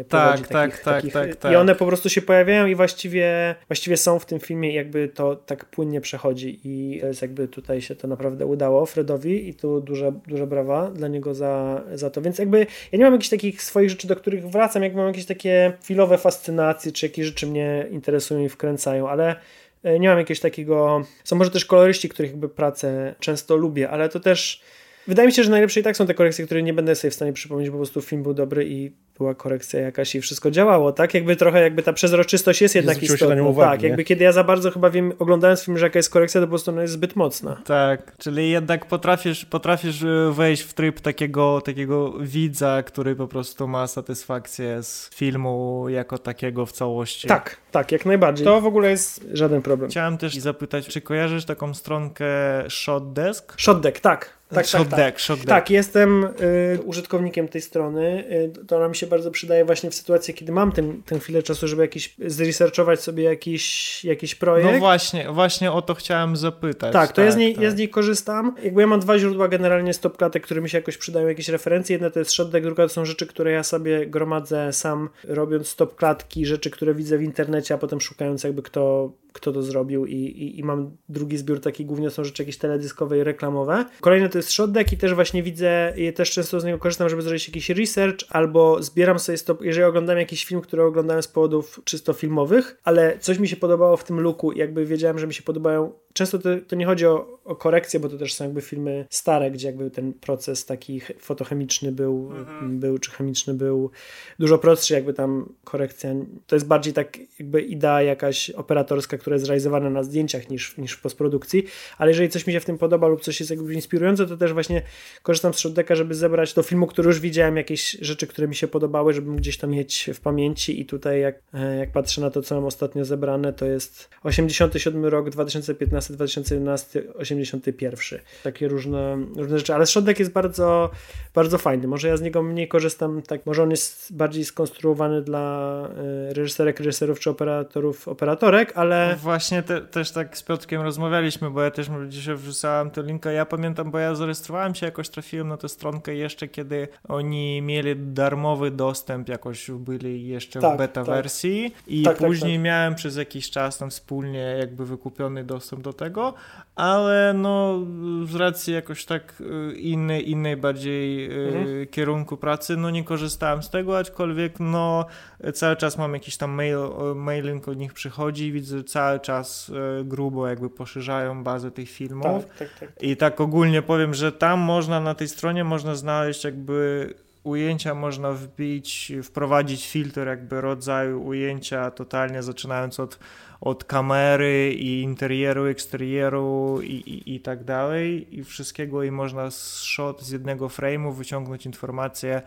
E, tak, tak, tak, takich, tak, tak, I one po prostu się pojawiają i właściwie, właściwie są w tym filmie i jakby to tak płynnie przechodzi. I jest jakby tutaj się to naprawdę udało Fredowi i tu duże, duże brawa dla niego za, za to, więc jakby ja nie mam jakichś takich swoich rzeczy, do których wracam, jak mam jakieś takie chwilowe fascynacje, czy jakieś rzeczy mnie interesują i wkręcają, ale e, nie mam jakiegoś takiego, są może też koloryści, których jakby pracę często lubię, ale to też Wydaje mi się, że najlepsze i tak są te korekcje, które nie będę sobie w stanie przypomnieć, bo po prostu film był dobry i była korekcja jakaś i wszystko działało, tak? Jakby trochę jakby ta przezroczystość jest jednak istotna. Uwagi, tak, nie? jakby kiedy ja za bardzo chyba wiem, oglądając film, że jaka jest korekcja, to po prostu ona jest zbyt mocna. Tak, czyli jednak potrafisz, potrafisz e, wejść w tryb takiego, takiego widza, który po prostu ma satysfakcję z filmu jako takiego w całości. Tak, tak, jak najbardziej. To w ogóle jest żaden problem. Chciałem też zapytać, czy kojarzysz taką stronkę Shotdesk? Shotdesk, tak. Tak, tak, tak. Shock tak, jestem y, użytkownikiem tej strony. Y, to nam się bardzo przydaje właśnie w sytuacji, kiedy mam ten, ten chwilę czasu, żeby jakiś, zresearchować sobie jakiś, jakiś projekt. No właśnie, właśnie o to chciałem zapytać. Tak, to tak, ja, z niej, tak. ja z niej korzystam. Jakby ja mam dwa źródła generalnie stopklatek, które mi się jakoś przydają, jakieś referencje. Jedna to jest Shotdeck, druga to są rzeczy, które ja sobie gromadzę sam, robiąc stopklatki, rzeczy, które widzę w internecie, a potem szukając jakby kto kto to zrobił i, i, i, mam drugi zbiór taki głównie są rzeczy jakieś teledyskowe i reklamowe. Kolejne to jest Shotdeck i też właśnie widzę, i też często z niego korzystam, żeby zrobić jakiś research albo zbieram sobie stop, jeżeli oglądam jakiś film, który oglądałem z powodów czysto filmowych, ale coś mi się podobało w tym looku jakby wiedziałem, że mi się podobają Często to, to nie chodzi o, o, korekcję, bo to też są jakby filmy stare, gdzie jakby ten proces taki fotochemiczny był, mhm. był czy chemiczny był dużo prostszy, jakby tam korekcja, to jest bardziej tak jakby idea jakaś operatorska, która jest realizowana na zdjęciach niż, niż w postprodukcji, ale jeżeli coś mi się w tym podoba lub coś jest jakby inspirujące, to też właśnie korzystam z Shotdecka, żeby zebrać do filmu, który już widziałem, jakieś rzeczy, które mi się podobały, żebym gdzieś to mieć w pamięci i tutaj jak, e, jak patrzę na to, co mam ostatnio zebrane, to jest 87 rok, 2015 2011, 81. Takie różne, różne rzeczy, ale środek jest bardzo, bardzo fajny. Może ja z niego mniej korzystam, tak, może on jest bardziej skonstruowany dla e, reżyserek, reżyserów czy operatorów, operatorek, ale... No właśnie te, też tak z Piotrkiem rozmawialiśmy, bo ja też dzisiaj wrzucałem tę linkę. Ja pamiętam, bo ja zarejestrowałem się, jakoś trafiłem na tę stronkę jeszcze, kiedy oni mieli darmowy dostęp, jakoś byli jeszcze tak, w beta tak. wersji i tak, tak później tak. miałem przez jakiś czas tam wspólnie jakby wykupiony dostęp do tego, ale no z racji jakoś tak y, innej, innej bardziej y, mhm. kierunku pracy, no nie korzystałem z tego, aczkolwiek no cały czas mam jakiś tam mail, mailing od nich przychodzi, widzę cały czas y, grubo jakby poszerzają bazę tych filmów tak, tak, tak, i tak ogólnie powiem, że tam można na tej stronie można znaleźć jakby ujęcia można wbić, wprowadzić filtr jakby rodzaju ujęcia totalnie zaczynając od, od kamery i interieru, eksterieru i, i, i tak dalej i wszystkiego i można z shot z jednego frame'u wyciągnąć informacje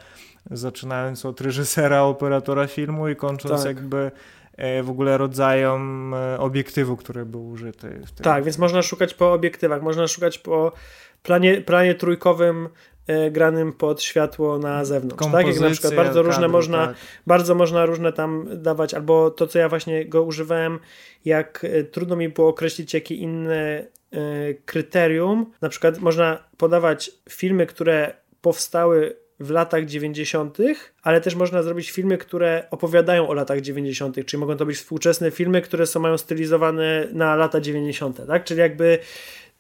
zaczynając od reżysera, operatora filmu i kończąc tak. jakby e, w ogóle rodzajem e, obiektywu, który był użyty. Tak, więc można szukać po obiektywach, można szukać po planie, planie trójkowym granym pod światło na zewnątrz, tak? Jak na przykład bardzo różne kadru, można, tak. bardzo można różne tam dawać, albo to, co ja właśnie go używałem, jak trudno mi było określić, jakie inne kryterium, na przykład można podawać filmy, które powstały w latach 90., ale też można zrobić filmy, które opowiadają o latach 90., czyli mogą to być współczesne filmy, które są mają stylizowane na lata 90., tak? Czyli jakby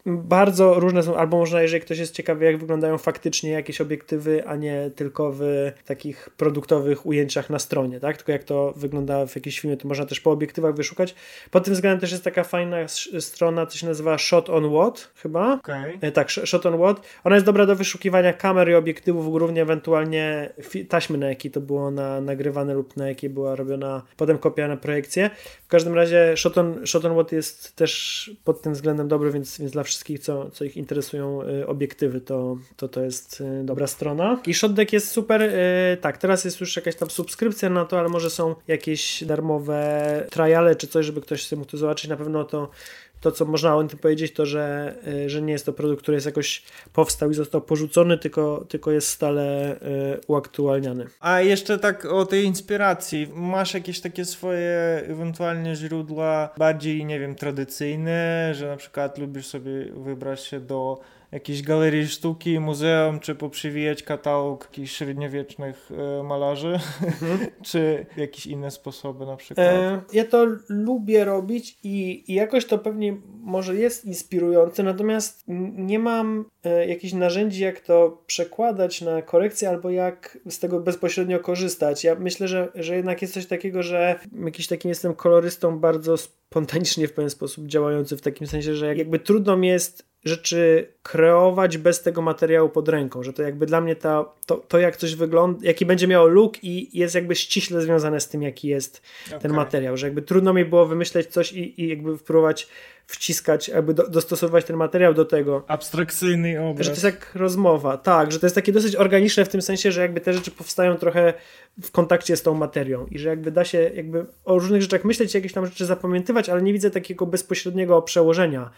bardzo różne są, albo można, jeżeli ktoś jest ciekawy, jak wyglądają faktycznie jakieś obiektywy, a nie tylko w takich produktowych ujęciach na stronie, tak? Tylko jak to wygląda w jakimś filmie, to można też po obiektywach wyszukać. Pod tym względem też jest taka fajna strona, co się nazywa Shot on What, chyba. Okay. E, tak, Shot on What. Ona jest dobra do wyszukiwania kamer i obiektywów, głównie ewentualnie taśmy, na jakiej to było na, nagrywane lub na jakiej była robiona potem kopia na projekcję. W każdym razie Shot on, Shot on What jest też pod tym względem dobry, więc, więc dla wszystkich, co, co ich interesują y, obiektywy, to, to to jest y, dobra strona. I ShotDeck jest super. Y, tak, teraz jest już jakaś tam subskrypcja na to, ale może są jakieś darmowe triale czy coś, żeby ktoś mógł to zobaczyć. Na pewno to to, co można o tym powiedzieć, to, że, że nie jest to produkt, który jest jakoś powstał i został porzucony, tylko, tylko jest stale uaktualniany. A jeszcze tak o tej inspiracji. Masz jakieś takie swoje ewentualnie źródła bardziej, nie wiem, tradycyjne, że na przykład lubisz sobie wybrać się do jakiejś galerii sztuki, muzeum, czy poprzywijać katalog jakichś średniowiecznych e, malarzy, mhm. czy jakieś inne sposoby na przykład? E, ja to lubię robić i, i, jakoś to pewnie może jest inspirujące, natomiast nie mam e, jakichś narzędzi, jak to przekładać na korekcję albo jak z tego bezpośrednio korzystać. Ja myślę, że, że jednak jest coś takiego, że jakiś takim jestem kolorystą bardzo spontanicznie w pewien sposób działający, w takim sensie, że jakby trudno mi jest rzeczy kreować bez tego materiału pod ręką, że to jakby dla mnie ta, to, to jak coś wygląda, jaki będzie miało look i jest jakby ściśle związane z tym, jaki jest okay. ten materiał, że jakby trudno mi było wymyśleć coś i, i jakby wpróbować wciskać, jakby do, dostosować ten materiał do tego. Abstrakcyjny obraz. Że to jest jak rozmowa, tak, że to jest takie dosyć organiczne w tym sensie, że jakby te rzeczy powstają trochę w kontakcie z tą materią i że jakby da się jakby o różnych rzeczach myśleć, jakieś tam rzeczy zapamiętywać, ale nie widzę takiego bezpośredniego przełożenia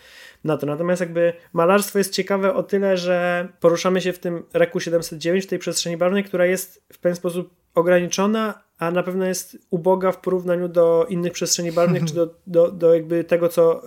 na to. Natomiast jakby malarstwo jest ciekawe o tyle, że poruszamy się w tym Reku 709, w tej przestrzeni barwnej, która jest w pewien sposób ograniczona, a na pewno jest uboga w porównaniu do innych przestrzeni barwnych, czy do, do, do jakby tego, co,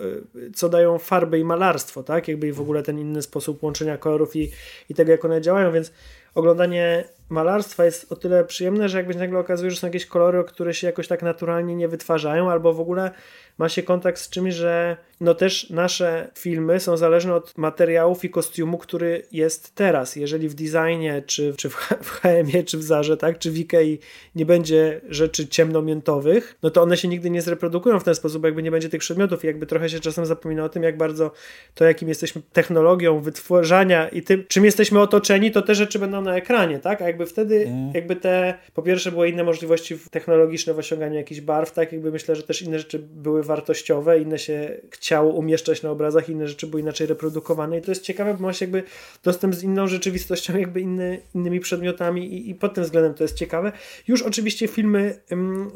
co dają farby i malarstwo, tak? Jakby w ogóle ten inny sposób łączenia kolorów i, i tego, jak one działają, więc oglądanie malarstwa jest o tyle przyjemne, że jakby nagle okazuje, że są jakieś kolory, które się jakoś tak naturalnie nie wytwarzają, albo w ogóle ma się kontakt z czymś, że no też nasze filmy są zależne od materiałów i kostiumu, który jest teraz. Jeżeli w designie, czy, czy w HM-ie, czy w Zarze, tak, czy w Ikei nie będzie rzeczy ciemnomiętowych, no to one się nigdy nie zreprodukują w ten sposób, jakby nie będzie tych przedmiotów i jakby trochę się czasem zapomina o tym, jak bardzo to, jakim jesteśmy technologią wytwarzania i tym, czym jesteśmy otoczeni, to te rzeczy będą na ekranie, tak, a jakby wtedy, mm. jakby te, po pierwsze były inne możliwości technologiczne w osiąganiu jakichś barw, tak, jakby myślę, że też inne rzeczy były wartościowe, inne się chciało umieszczać na obrazach, inne rzeczy były inaczej reprodukowane i to jest ciekawe, bo masz jakby dostęp z inną rzeczywistością, jakby inny, innymi przedmiotami i, i pod tym względem to jest ciekawe. Już oczywiście filmy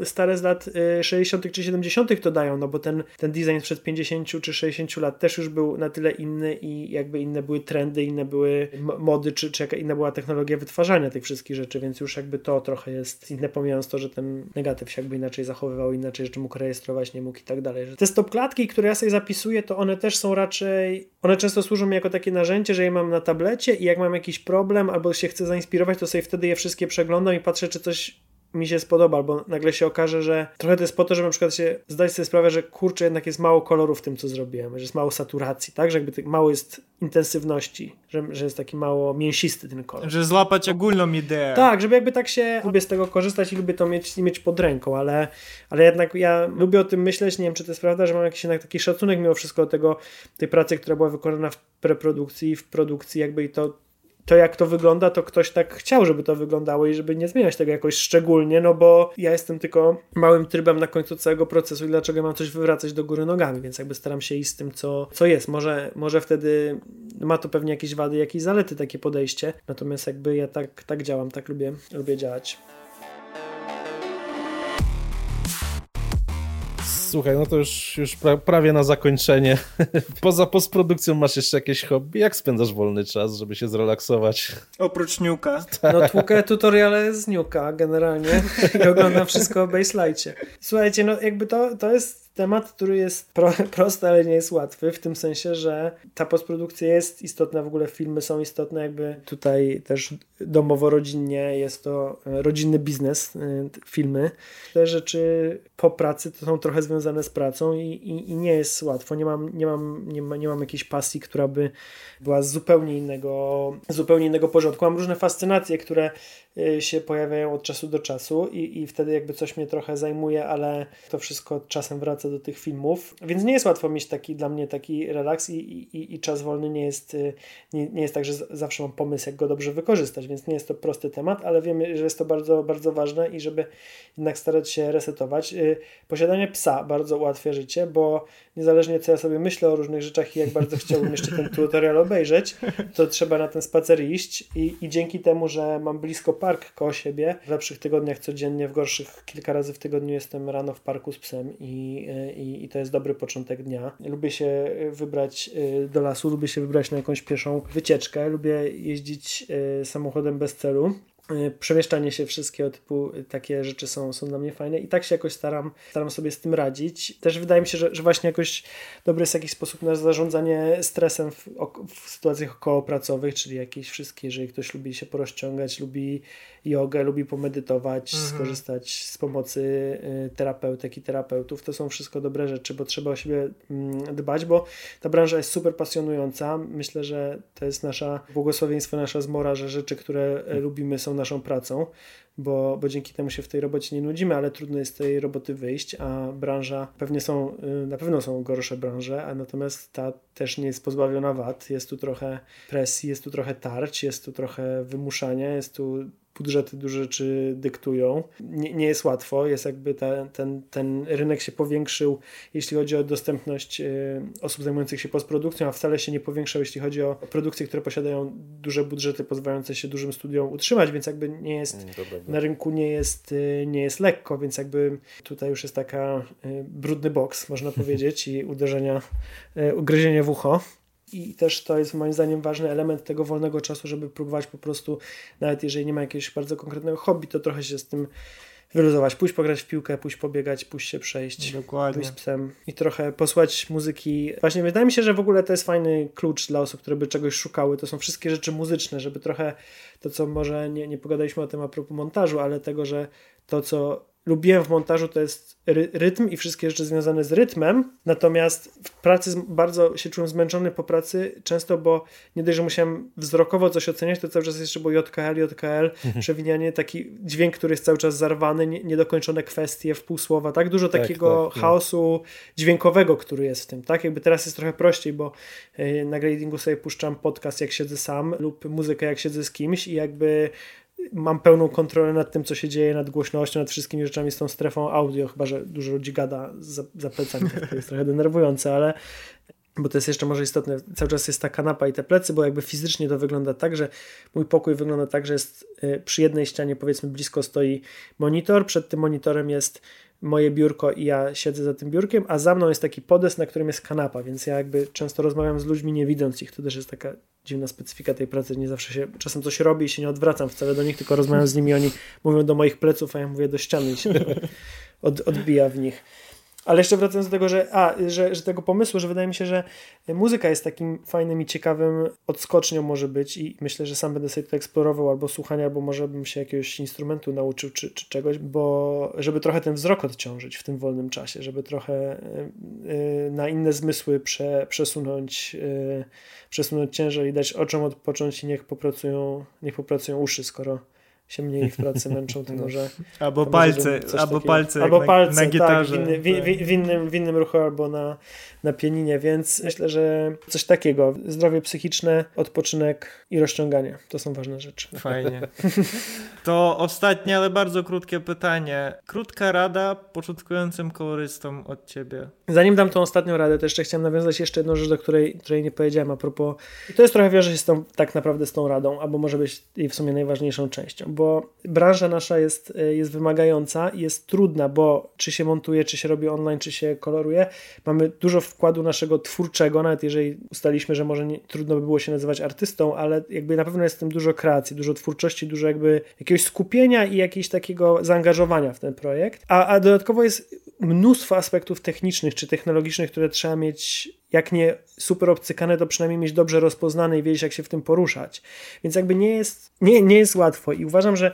stare z lat y, 60. czy 70. to dają, no bo ten, ten design sprzed 50 czy 60 lat też już był na tyle inny i jakby inne były trendy, inne były mody, czy, czy jaka inna była technologia wytwarzania tych wszystkich rzeczy, więc już jakby to trochę jest inne, pomijając to, że ten negatyw się jakby inaczej zachowywał, inaczej rzeczy mógł rejestrować, nie mógł i tak dalej. Te stop klatki, które ja sobie zapisuję, to one też są raczej, one często służą mi jako takie narzędzie, że je mam na tablecie i jak mam jakiś problem albo się chcę zainspirować, to sobie wtedy je wszystkie przeglądam i patrzę, czy coś mi się spodoba, albo nagle się okaże, że trochę to jest po to, żeby na przykład się zdać sobie sprawę, że kurczę, jednak jest mało koloru w tym, co zrobiłem, że jest mało saturacji, tak? Że jakby tak mało jest intensywności, że, że jest taki mało mięsisty ten kolor. Że złapać ogólną ideę. Tak, żeby jakby tak się, lubię z tego korzystać i lubię to mieć, mieć pod ręką, ale, ale jednak ja lubię o tym myśleć, nie wiem, czy to jest prawda, że mam jakiś jednak taki szacunek mimo wszystko do tego, tej pracy, która była wykonana w preprodukcji, w produkcji jakby i to to jak to wygląda, to ktoś tak chciał, żeby to wyglądało i żeby nie zmieniać tego jakoś szczególnie, no bo ja jestem tylko małym trybem na końcu całego procesu i dlaczego mam coś wywracać do góry nogami, więc jakby staram się iść z tym, co, co jest. Może, może wtedy ma to pewnie jakieś wady, jakieś zalety takie podejście, natomiast jakby ja tak, tak działam, tak lubię, lubię działać. Słuchaj, no to już, już pra, prawie na zakończenie. Poza postprodukcją masz jeszcze jakieś hobby? Jak spędzasz wolny czas, żeby się zrelaksować? Oprócz niuka. No tłukę tutoriale z niuka generalnie i oglądam wszystko o baselite. Słuchajcie, no jakby to, to jest temat, który jest pro, prosty, ale nie jest łatwy, w tym sensie, że ta postprodukcja jest istotna, w ogóle filmy są istotne, jakby tutaj też domowo-rodzinnie jest to e, rodzinny biznes, e, filmy. Te rzeczy po pracy to są trochę związane z pracą i, i, i nie jest łatwo. Nie mam, nie, mam, nie, ma, nie mam jakiejś pasji, która by była z zupełnie innego, zupełnie innego porządku. Mam różne fascynacje, które się pojawiają od czasu do czasu i, i wtedy jakby coś mnie trochę zajmuje, ale to wszystko czasem wraca do tych filmów, więc nie jest łatwo mieć taki dla mnie taki relaks i, i, i czas wolny nie jest, y, nie, nie jest tak, że zawsze mam pomysł, jak go dobrze wykorzystać, więc nie jest to prosty temat, ale wiemy, że jest to bardzo, bardzo ważne i żeby jednak starać się resetować. Y, posiadanie psa bardzo ułatwia życie, bo niezależnie co ja sobie myślę o różnych rzeczach i jak bardzo chciałbym jeszcze ten tutorial obejrzeć, to trzeba na ten spacer iść i, i dzięki temu, że mam blisko park koło siebie, w lepszych tygodniach codziennie, w gorszych kilka razy w tygodniu jestem rano w parku z psem i, i, i to jest dobry początek dnia. Lubię się wybrać y, do lasu, lubię się wybrać na jakąś pieszą wycieczkę, lubię jeździć samochodem bez celu. Y, przemieszczanie się, wszystkiego typu y, takie rzeczy są, są dla mnie fajne i tak się jakoś staram, staram sobie z tym radzić. Też wydaje mi się, że, że właśnie jakoś dobry jest jakiś sposób na zarządzanie stresem w, w sytuacjach okołopracowych, czyli jakieś wszystkie, jeżeli ktoś lubi się porozciągać, lubi jogę, lubi pomedytować, mhm. skorzystać z pomocy y, terapeutek i terapeutów, to są wszystko dobre rzeczy, bo trzeba o siebie mm, dbać, bo ta branża jest super pasjonująca. Myślę, że to jest nasza błogosławieństwo, nasza zmora, że rzeczy, które mhm. lubimy są naszą pracą, bo, bo dzięki temu się w tej robocie nie nudzimy, ale trudno jest z tej roboty wyjść, a branża, pewnie są, y, na pewno są gorsze branże, a natomiast ta też nie jest pozbawiona wad. Jest tu trochę presji, jest tu trochę tarć, jest tu trochę wymuszania, jest tu budżety duże rzeczy dyktują. Nie, nie jest łatwo, jest jakby ta, ten, ten rynek się powiększył, jeśli chodzi o dostępność y, osób zajmujących się postprodukcją, a wcale się nie powiększał, jeśli chodzi o produkcje, które posiadają duże budżety pozwalające się dużym studiom utrzymać, więc jakby nie jest, mm, na rynku nie jest, y, nie jest lekko, więc jakby tutaj już jest taka y, brudny boks, można powiedzieć, i uderzenia, ugryzienie w ucho i też to jest moim zdaniem ważny element tego wolnego czasu, żeby próbować po prostu, nawet jeżeli nie ma jakiegoś bardzo konkretnego hobby, to trochę się z tym wyluzować, pójść pograć w piłkę, pójść pobiegać, pójść się przejść, Dokładnie. pójść z psem i trochę posłać muzyki. Właśnie wydaje mi się, że w ogóle to jest fajny klucz dla osób, które by czegoś szukały. To są wszystkie rzeczy muzyczne, żeby trochę to, co może nie, nie pogadaliśmy o tym a propos montażu, ale tego, że to, co lubiłem w montażu, to jest ry rytm i wszystkie rzeczy związane z rytmem. Natomiast w pracy bardzo się czułem zmęczony po pracy, często, bo nie dość, że musiałem wzrokowo coś oceniać, to cały czas jeszcze było JKL, JKL, mhm. przewinianie, taki dźwięk, który jest cały czas zarwany, nie, niedokończone kwestie, w pół słowa, tak? Dużo tak, takiego tak, chaosu dźwiękowego, który jest w tym, tak? Jakby teraz jest trochę prościej, bo yy, na gradingu sobie puszczam podcast, jak siedzę sam lub muzykę, jak siedzę z kimś i jakby mam pełną kontrolę nad tym, co się dzieje, nad głośnością, nad wszystkimi rzeczami z tą strefą audio, chyba, że dużo ludzi gada za, za plecami, to jest trochę denerwujące, ale bo to jest jeszcze może istotne, cały czas jest ta kanapa i te plecy, bo jakby fizycznie to wygląda tak, że mój pokój wygląda tak, że jest y, przy jednej ścianie powiedzmy blisko stoi monitor, przed tym monitorem jest moje biurko i ja siedzę za tym biurkiem, a za mną jest taki podest, na którym jest kanapa, więc ja jakby często rozmawiam z ludźmi nie widząc ich, to też jest taka dziwna specyfika tej pracy, nie zawsze się, czasem coś robi i się nie odwracam wcale do nich, tylko rozmawiam z nimi, oni mówią do moich pleców, a ja mówię do ściany i się od, odbija w nich. Ale jeszcze wracając do tego, że, a, że, że tego pomysłu, że wydaje mi się, że muzyka jest takim fajnym i ciekawym odskocznią może być i myślę, że sam będę sobie to eksplorował albo słuchania, albo może bym się jakiegoś instrumentu nauczył czy, czy czegoś, bo żeby trochę ten wzrok odciążyć w tym wolnym czasie, żeby trochę y, na inne zmysły prze, przesunąć, y, przesunąć ciężar i dać oczom odpocząć i niech popracują, niech popracują uszy, skoro się mniej w pracy męczą, to może... Albo palce, albo palce, albo na, palce na gitarze. Tak, w, inny, w, w, innym, w innym ruchu albo na, na pianinie, więc myślę, że coś takiego. Zdrowie psychiczne, odpoczynek i rozciąganie. To są ważne rzeczy. Fajnie. To ostatnie, ale bardzo krótkie pytanie. Krótka rada początkującym kolorystom od ciebie. Zanim dam tą ostatnią radę, to jeszcze chciałem nawiązać jeszcze jedną rzecz, do której, której nie powiedziałem a propos. To jest trochę wiąże się z tą, tak naprawdę z tą radą, albo może być i w sumie najważniejszą częścią, bo branża nasza jest, jest wymagająca i jest trudna, bo czy się montuje, czy się robi online, czy się koloruje, mamy dużo wkładu naszego twórczego, nawet jeżeli ustaliśmy, że może nie, trudno by było się nazywać artystą, ale jakby na pewno jest w tym dużo kreacji, dużo twórczości, dużo jakby jakiegoś skupienia i jakiegoś takiego zaangażowania w ten projekt, a, a dodatkowo jest mnóstwo aspektów technicznych czy technologicznych, które trzeba mieć jak nie super obcykane, to przynajmniej mieć dobrze rozpoznane i wiedzieć, jak się w tym poruszać. Więc jakby nie jest, nie, nie jest łatwo i uważam, że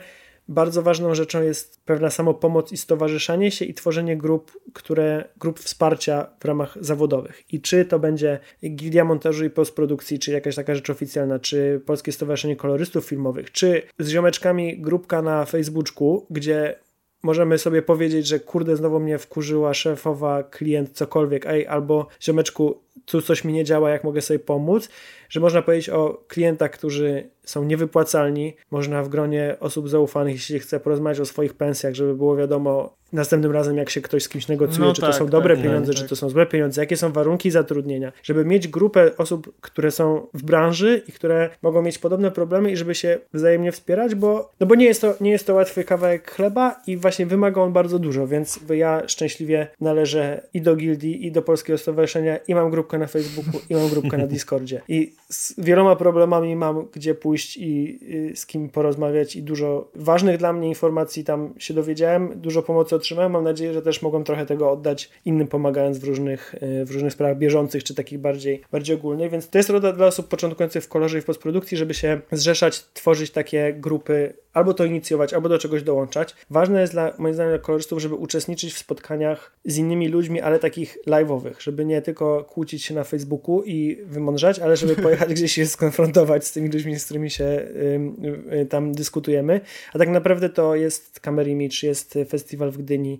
bardzo ważną rzeczą jest pewna samopomoc i stowarzyszanie się i tworzenie grup, które, grup wsparcia w ramach zawodowych. I czy to będzie Gildia Montażu i Postprodukcji, czy jakaś taka rzecz oficjalna, czy Polskie Stowarzyszenie Kolorystów Filmowych, czy z ziomeczkami grupka na Facebooku, gdzie możemy sobie powiedzieć, że kurde, znowu mnie wkurzyła szefowa, klient, cokolwiek, ej, albo ziomeczku, tu coś mi nie działa, jak mogę sobie pomóc, że można powiedzieć o klientach, którzy są niewypłacalni, można w gronie osób zaufanych, jeśli chce porozmawiać o swoich pensjach, żeby było wiadomo następnym razem, jak się ktoś z kimś negocjuje, no czy tak, to są dobre tak, pieniądze, tak. czy to są złe pieniądze, jakie są warunki zatrudnienia, żeby mieć grupę osób, które są w branży i które mogą mieć podobne problemy i żeby się wzajemnie wspierać, bo, no bo nie, jest to, nie jest to łatwy kawałek chleba i właśnie wymaga on bardzo dużo, więc ja szczęśliwie należę i do gildii, i do Polskiego Stowarzyszenia i mam grupkę na Facebooku, i mam grupkę na Discordzie i z wieloma problemami mam gdzie pójść i, i z kim porozmawiać i dużo ważnych dla mnie informacji tam się dowiedziałem, dużo pomocy otrzymałem. Mam nadzieję, że też mogą trochę tego oddać innym, pomagając w różnych, e, w różnych sprawach bieżących, czy takich bardziej, bardziej ogólnych. Więc to jest rada dla osób początkujących w kolorze i w postprodukcji, żeby się zrzeszać, tworzyć takie grupy albo to inicjować, albo do czegoś dołączać. Ważne jest dla moim zdaniem dla kolorystów, żeby uczestniczyć w spotkaniach z innymi ludźmi, ale takich live'owych, żeby nie tylko kłócić się na Facebooku i wymądrzać, ale żeby pojechać gdzieś się skonfrontować z tymi ludźmi, z którymi się y, tam dyskutujemy. A tak naprawdę to jest Camera Image, jest festiwal w Gdyni,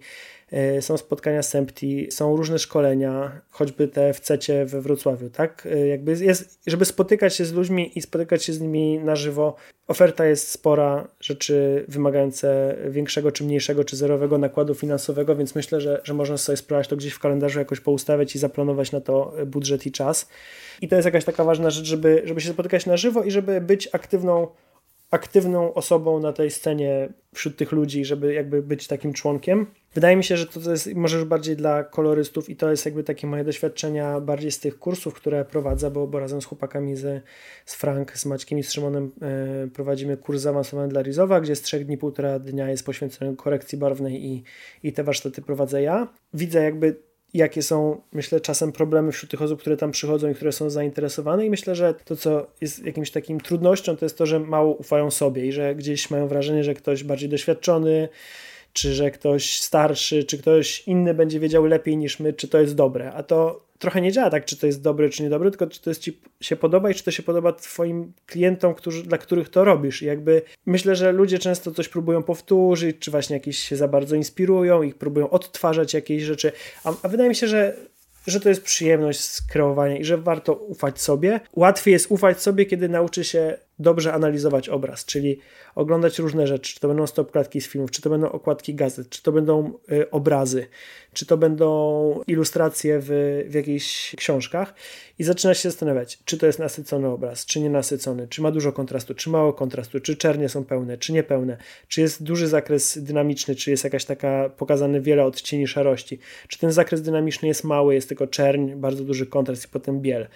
są spotkania z Empty, są różne szkolenia, choćby te w CECie we Wrocławiu, tak? E, jakby jest, żeby spotykać się z ludźmi i spotykać się z nimi na żywo, oferta jest spora, rzeczy wymagające większego czy mniejszego, czy zerowego nakładu finansowego, więc myślę, że, że można sobie spróbować to gdzieś w kalendarzu jakoś poustawiać i zaplanować na to budżet i czas. I to jest jakaś taka ważna rzecz, żeby, żeby się spotykać na żywo i żeby być aktywną aktywną osobą na tej scenie wśród tych ludzi, żeby jakby być takim członkiem. Wydaje mi się, że to jest może już bardziej dla kolorystów i to jest jakby takie moje doświadczenia bardziej z tych kursów, które prowadzę, bo, bo razem z chłopakami z, z Frank, z Maćkiem i z Szymonem e, prowadzimy kurs zaawansowany dla Rizowa, gdzie z trzech dni, półtora dnia jest poświęcony korekcji barwnej i, i te warsztaty prowadzę ja. Widzę jakby jakie są, myślę, czasem problemy wśród tych osób, które tam przychodzą i które są zainteresowane. I myślę, że to, co jest jakimś takim trudnością, to jest to, że mało ufają sobie i że gdzieś mają wrażenie, że ktoś bardziej doświadczony, czy że ktoś starszy, czy ktoś inny będzie wiedział lepiej niż my, czy to jest dobre, a to trochę nie działa tak, czy to jest dobre, czy niedobre, tylko czy to jest ci się podoba i czy to się podoba twoim klientom, którzy, dla których to robisz. I jakby myślę, że ludzie często coś próbują powtórzyć, czy właśnie jakieś się za bardzo inspirują i próbują odtwarzać jakieś rzeczy, a, a wydaje mi się, że że to jest przyjemność z kreowania i że warto ufać sobie. Łatwiej jest ufać sobie, kiedy nauczy się dobrze analizować obraz, czyli oglądać różne rzeczy, czy to będą stopklatki z filmów, czy to będą okładki gazet, czy to będą y, obrazy, czy to będą ilustracje w, w jakichś książkach i zaczyna się zastanawiać, czy to jest nasycony obraz, czy nienasycony, czy ma dużo kontrastu, czy mało kontrastu, czy czernie są pełne, czy niepełne, czy jest duży zakres dynamiczny, czy jest jakaś taka pokazane wiele odcieni szarości, czy ten zakres dynamiczny jest mały, jest tylko czerń, bardzo duży kontrast i potem biel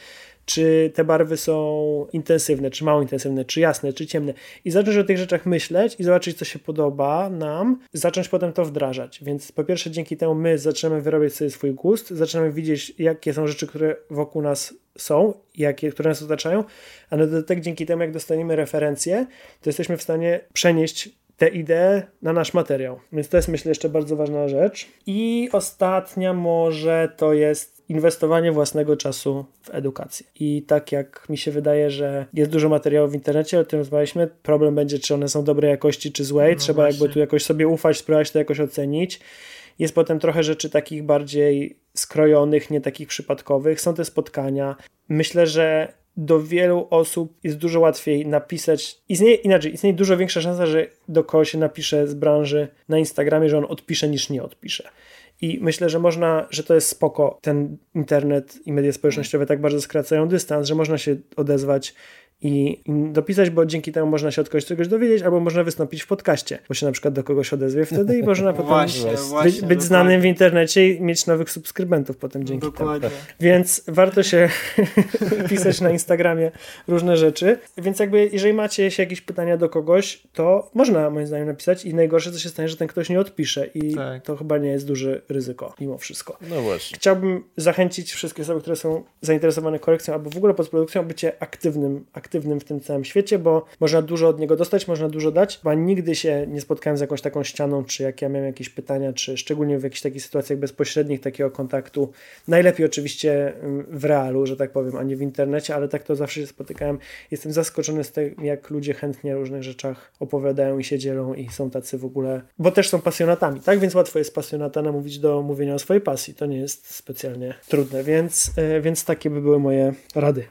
czy te barwy są intensywne, czy mało intensywne, czy jasne, czy ciemne. I zacząć o tych rzeczach myśleć i zobaczyć, co się podoba nam, zacząć potem to wdrażać. Więc po pierwsze, dzięki temu my zaczynamy wyrabiać sobie swój gust, zaczynamy widzieć, jakie są rzeczy, które wokół nas są, jakie, które nas otaczają, a na dodatek dzięki temu, jak dostaniemy referencje, to jesteśmy w stanie przenieść te idee na nasz materiał. Więc to jest myślę jeszcze bardzo ważna rzecz. I ostatnia może to jest inwestowanie własnego czasu w edukację. I tak jak mi się wydaje, że jest dużo materiałów w internecie, o tym rozmawialiśmy, problem będzie, czy one są dobrej jakości, czy złej. No Trzeba właśnie. jakby tu jakoś sobie ufać, spróbować to jakoś ocenić. Jest potem trochę rzeczy takich bardziej skrojonych, nie takich przypadkowych. Są te spotkania. Myślę, że do wielu osób jest dużo łatwiej napisać. Istnieje inaczej, istnieje dużo większa szansa, że do kogoś się napisze z branży na Instagramie, że on odpisze niż nie odpisze. I myślę, że można, że to jest spoko. Ten internet i media społecznościowe tak bardzo skracają dystans, że można się odezwać i, dopisać, bo dzięki temu można się od kogoś czegoś dowiedzieć, albo można wystąpić w podcaście, bo się na przykład do kogoś odezwie wtedy i można potem właśnie, być, właśnie, być znanym w internecie i mieć nowych subskrybentów potem dzięki dokładnie. temu. Więc warto się pisać na Instagramie różne rzeczy. Więc jakby jeżeli macie się jakieś pytania do kogoś, to można moim zdaniem napisać i najgorsze co się stanie, że ten ktoś nie odpisze i tak. to chyba nie jest duże ryzyko mimo wszystko. No właśnie. Chciałbym zachęcić wszystkie osoby, które są zainteresowane kolekcją albo w ogóle postprodukcją, bycie aktywnym, aktywnym aktywnym w tym całym świecie, bo można dużo od niego dostać, można dużo dać, bo nigdy się nie spotkałem z jakąś taką ścianą, czy jak ja miałem jakieś pytania, czy szczególnie w jakichś takich sytuacjach bezpośrednich takiego kontaktu. Najlepiej oczywiście mm, w realu, że tak powiem, a nie w internecie, ale tak to zawsze się spotykałem. Jestem zaskoczony z tym, jak ludzie chętnie o różnych rzeczach opowiadają i się dzielą i są tacy w ogóle, bo też są pasjonatami, tak? Więc łatwo jest pasjonata namówić do mówienia o swojej pasji. To nie jest specjalnie trudne, więc, e, więc takie by były moje rady.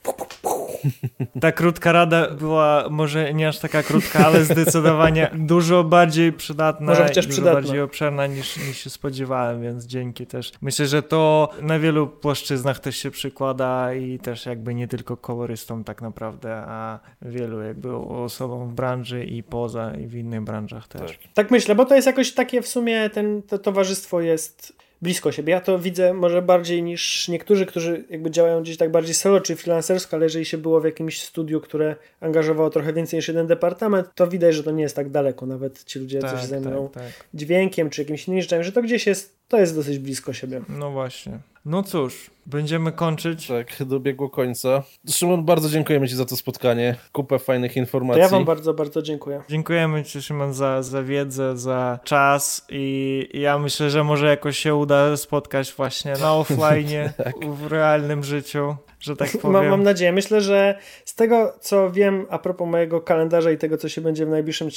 Ta krótka rada była może nie aż taka krótka, ale zdecydowanie dużo bardziej przydatna może chociaż dużo przydatna. bardziej obszerna niż, niż się spodziewałem, więc dzięki też. Myślę, że to na wielu płaszczyznach też się przykłada i też jakby nie tylko kolorystom tak naprawdę, a wielu jakby osobom w branży i poza i w innych branżach też. Tak, tak myślę, bo to jest jakoś takie w sumie ten, to towarzystwo jest blisko siebie. Ja to widzę może bardziej niż niektórzy, którzy jakby działają gdzieś tak bardziej solo czy freelancersko, ale jeżeli się było w jakimś studiu, które angażowało trochę więcej niż jeden departament, to widać, że to nie jest tak daleko. Nawet ci ludzie, tak, co się zajmują tak, tak. dźwiękiem czy jakimiś innymi rzeczami, że to gdzieś jest, to jest dosyć blisko siebie. No właśnie. No cóż, będziemy kończyć. Tak, dobiegło końca. Szymon, bardzo dziękujemy Ci za to spotkanie. Kupę fajnych informacji. To ja Wam bardzo, bardzo dziękuję. Dziękujemy Ci, Szymon, za, za wiedzę, za czas i ja myślę, że może jakoś się uda spotkać właśnie na offline, tak. w realnym życiu że tak powiem. Mam, mam, nadzieję. Myślę, że z tego, co wiem a propos mojego kalendarza i tego, co się będzie w najbliższym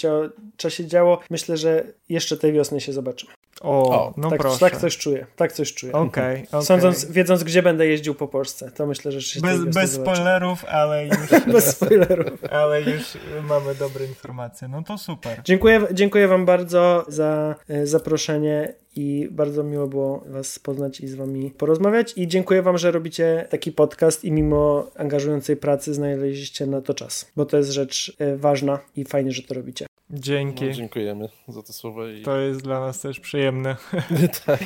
czasie działo, myślę, że jeszcze tej wiosny się zobaczymy. O, o no tak, proszę. Tak coś czuję, tak coś czuję. Okej, okay, okay. Sądząc, wiedząc, gdzie będę jeździł po Polsce, to myślę, że się Bez, bez spoilerów, ale już... bez spoilerów. ale już mamy dobre informacje. No to super. Dziękuję, dziękuję wam bardzo za e, zaproszenie i bardzo miło było Was poznać i z Wami porozmawiać. I dziękuję Wam, że robicie taki podcast i mimo angażującej pracy znaleźliście na to czas, bo to jest rzecz e, ważna i fajnie, że to robicie. Dzięki. No, dziękujemy za te słowa. I... To jest dla nas też przyjemne. tak.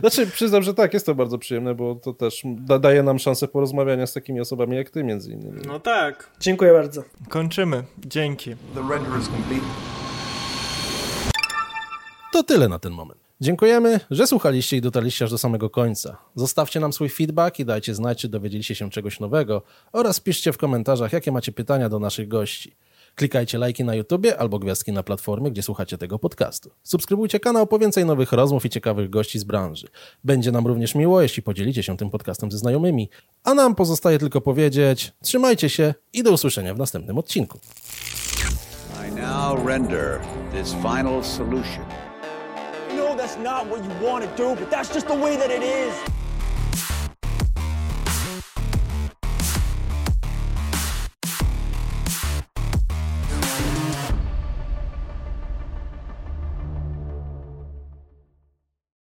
Znaczy, przyznam, że tak, jest to bardzo przyjemne, bo to też da daje nam szansę porozmawiania z takimi osobami jak ty między innymi. No tak. Dziękuję bardzo. Kończymy. Dzięki. To tyle na ten moment. Dziękujemy, że słuchaliście i dotarliście aż do samego końca. Zostawcie nam swój feedback i dajcie znać, czy dowiedzieliście się czegoś nowego oraz piszcie w komentarzach, jakie macie pytania do naszych gości. Klikajcie lajki na YouTubie albo gwiazdki na platformie, gdzie słuchacie tego podcastu. Subskrybujcie kanał po więcej nowych rozmów i ciekawych gości z branży. Będzie nam również miło, jeśli podzielicie się tym podcastem ze znajomymi. A nam pozostaje tylko powiedzieć: trzymajcie się i do usłyszenia w następnym odcinku. I now render this final solution. know that's not what you want to do, but that's just the way that it is.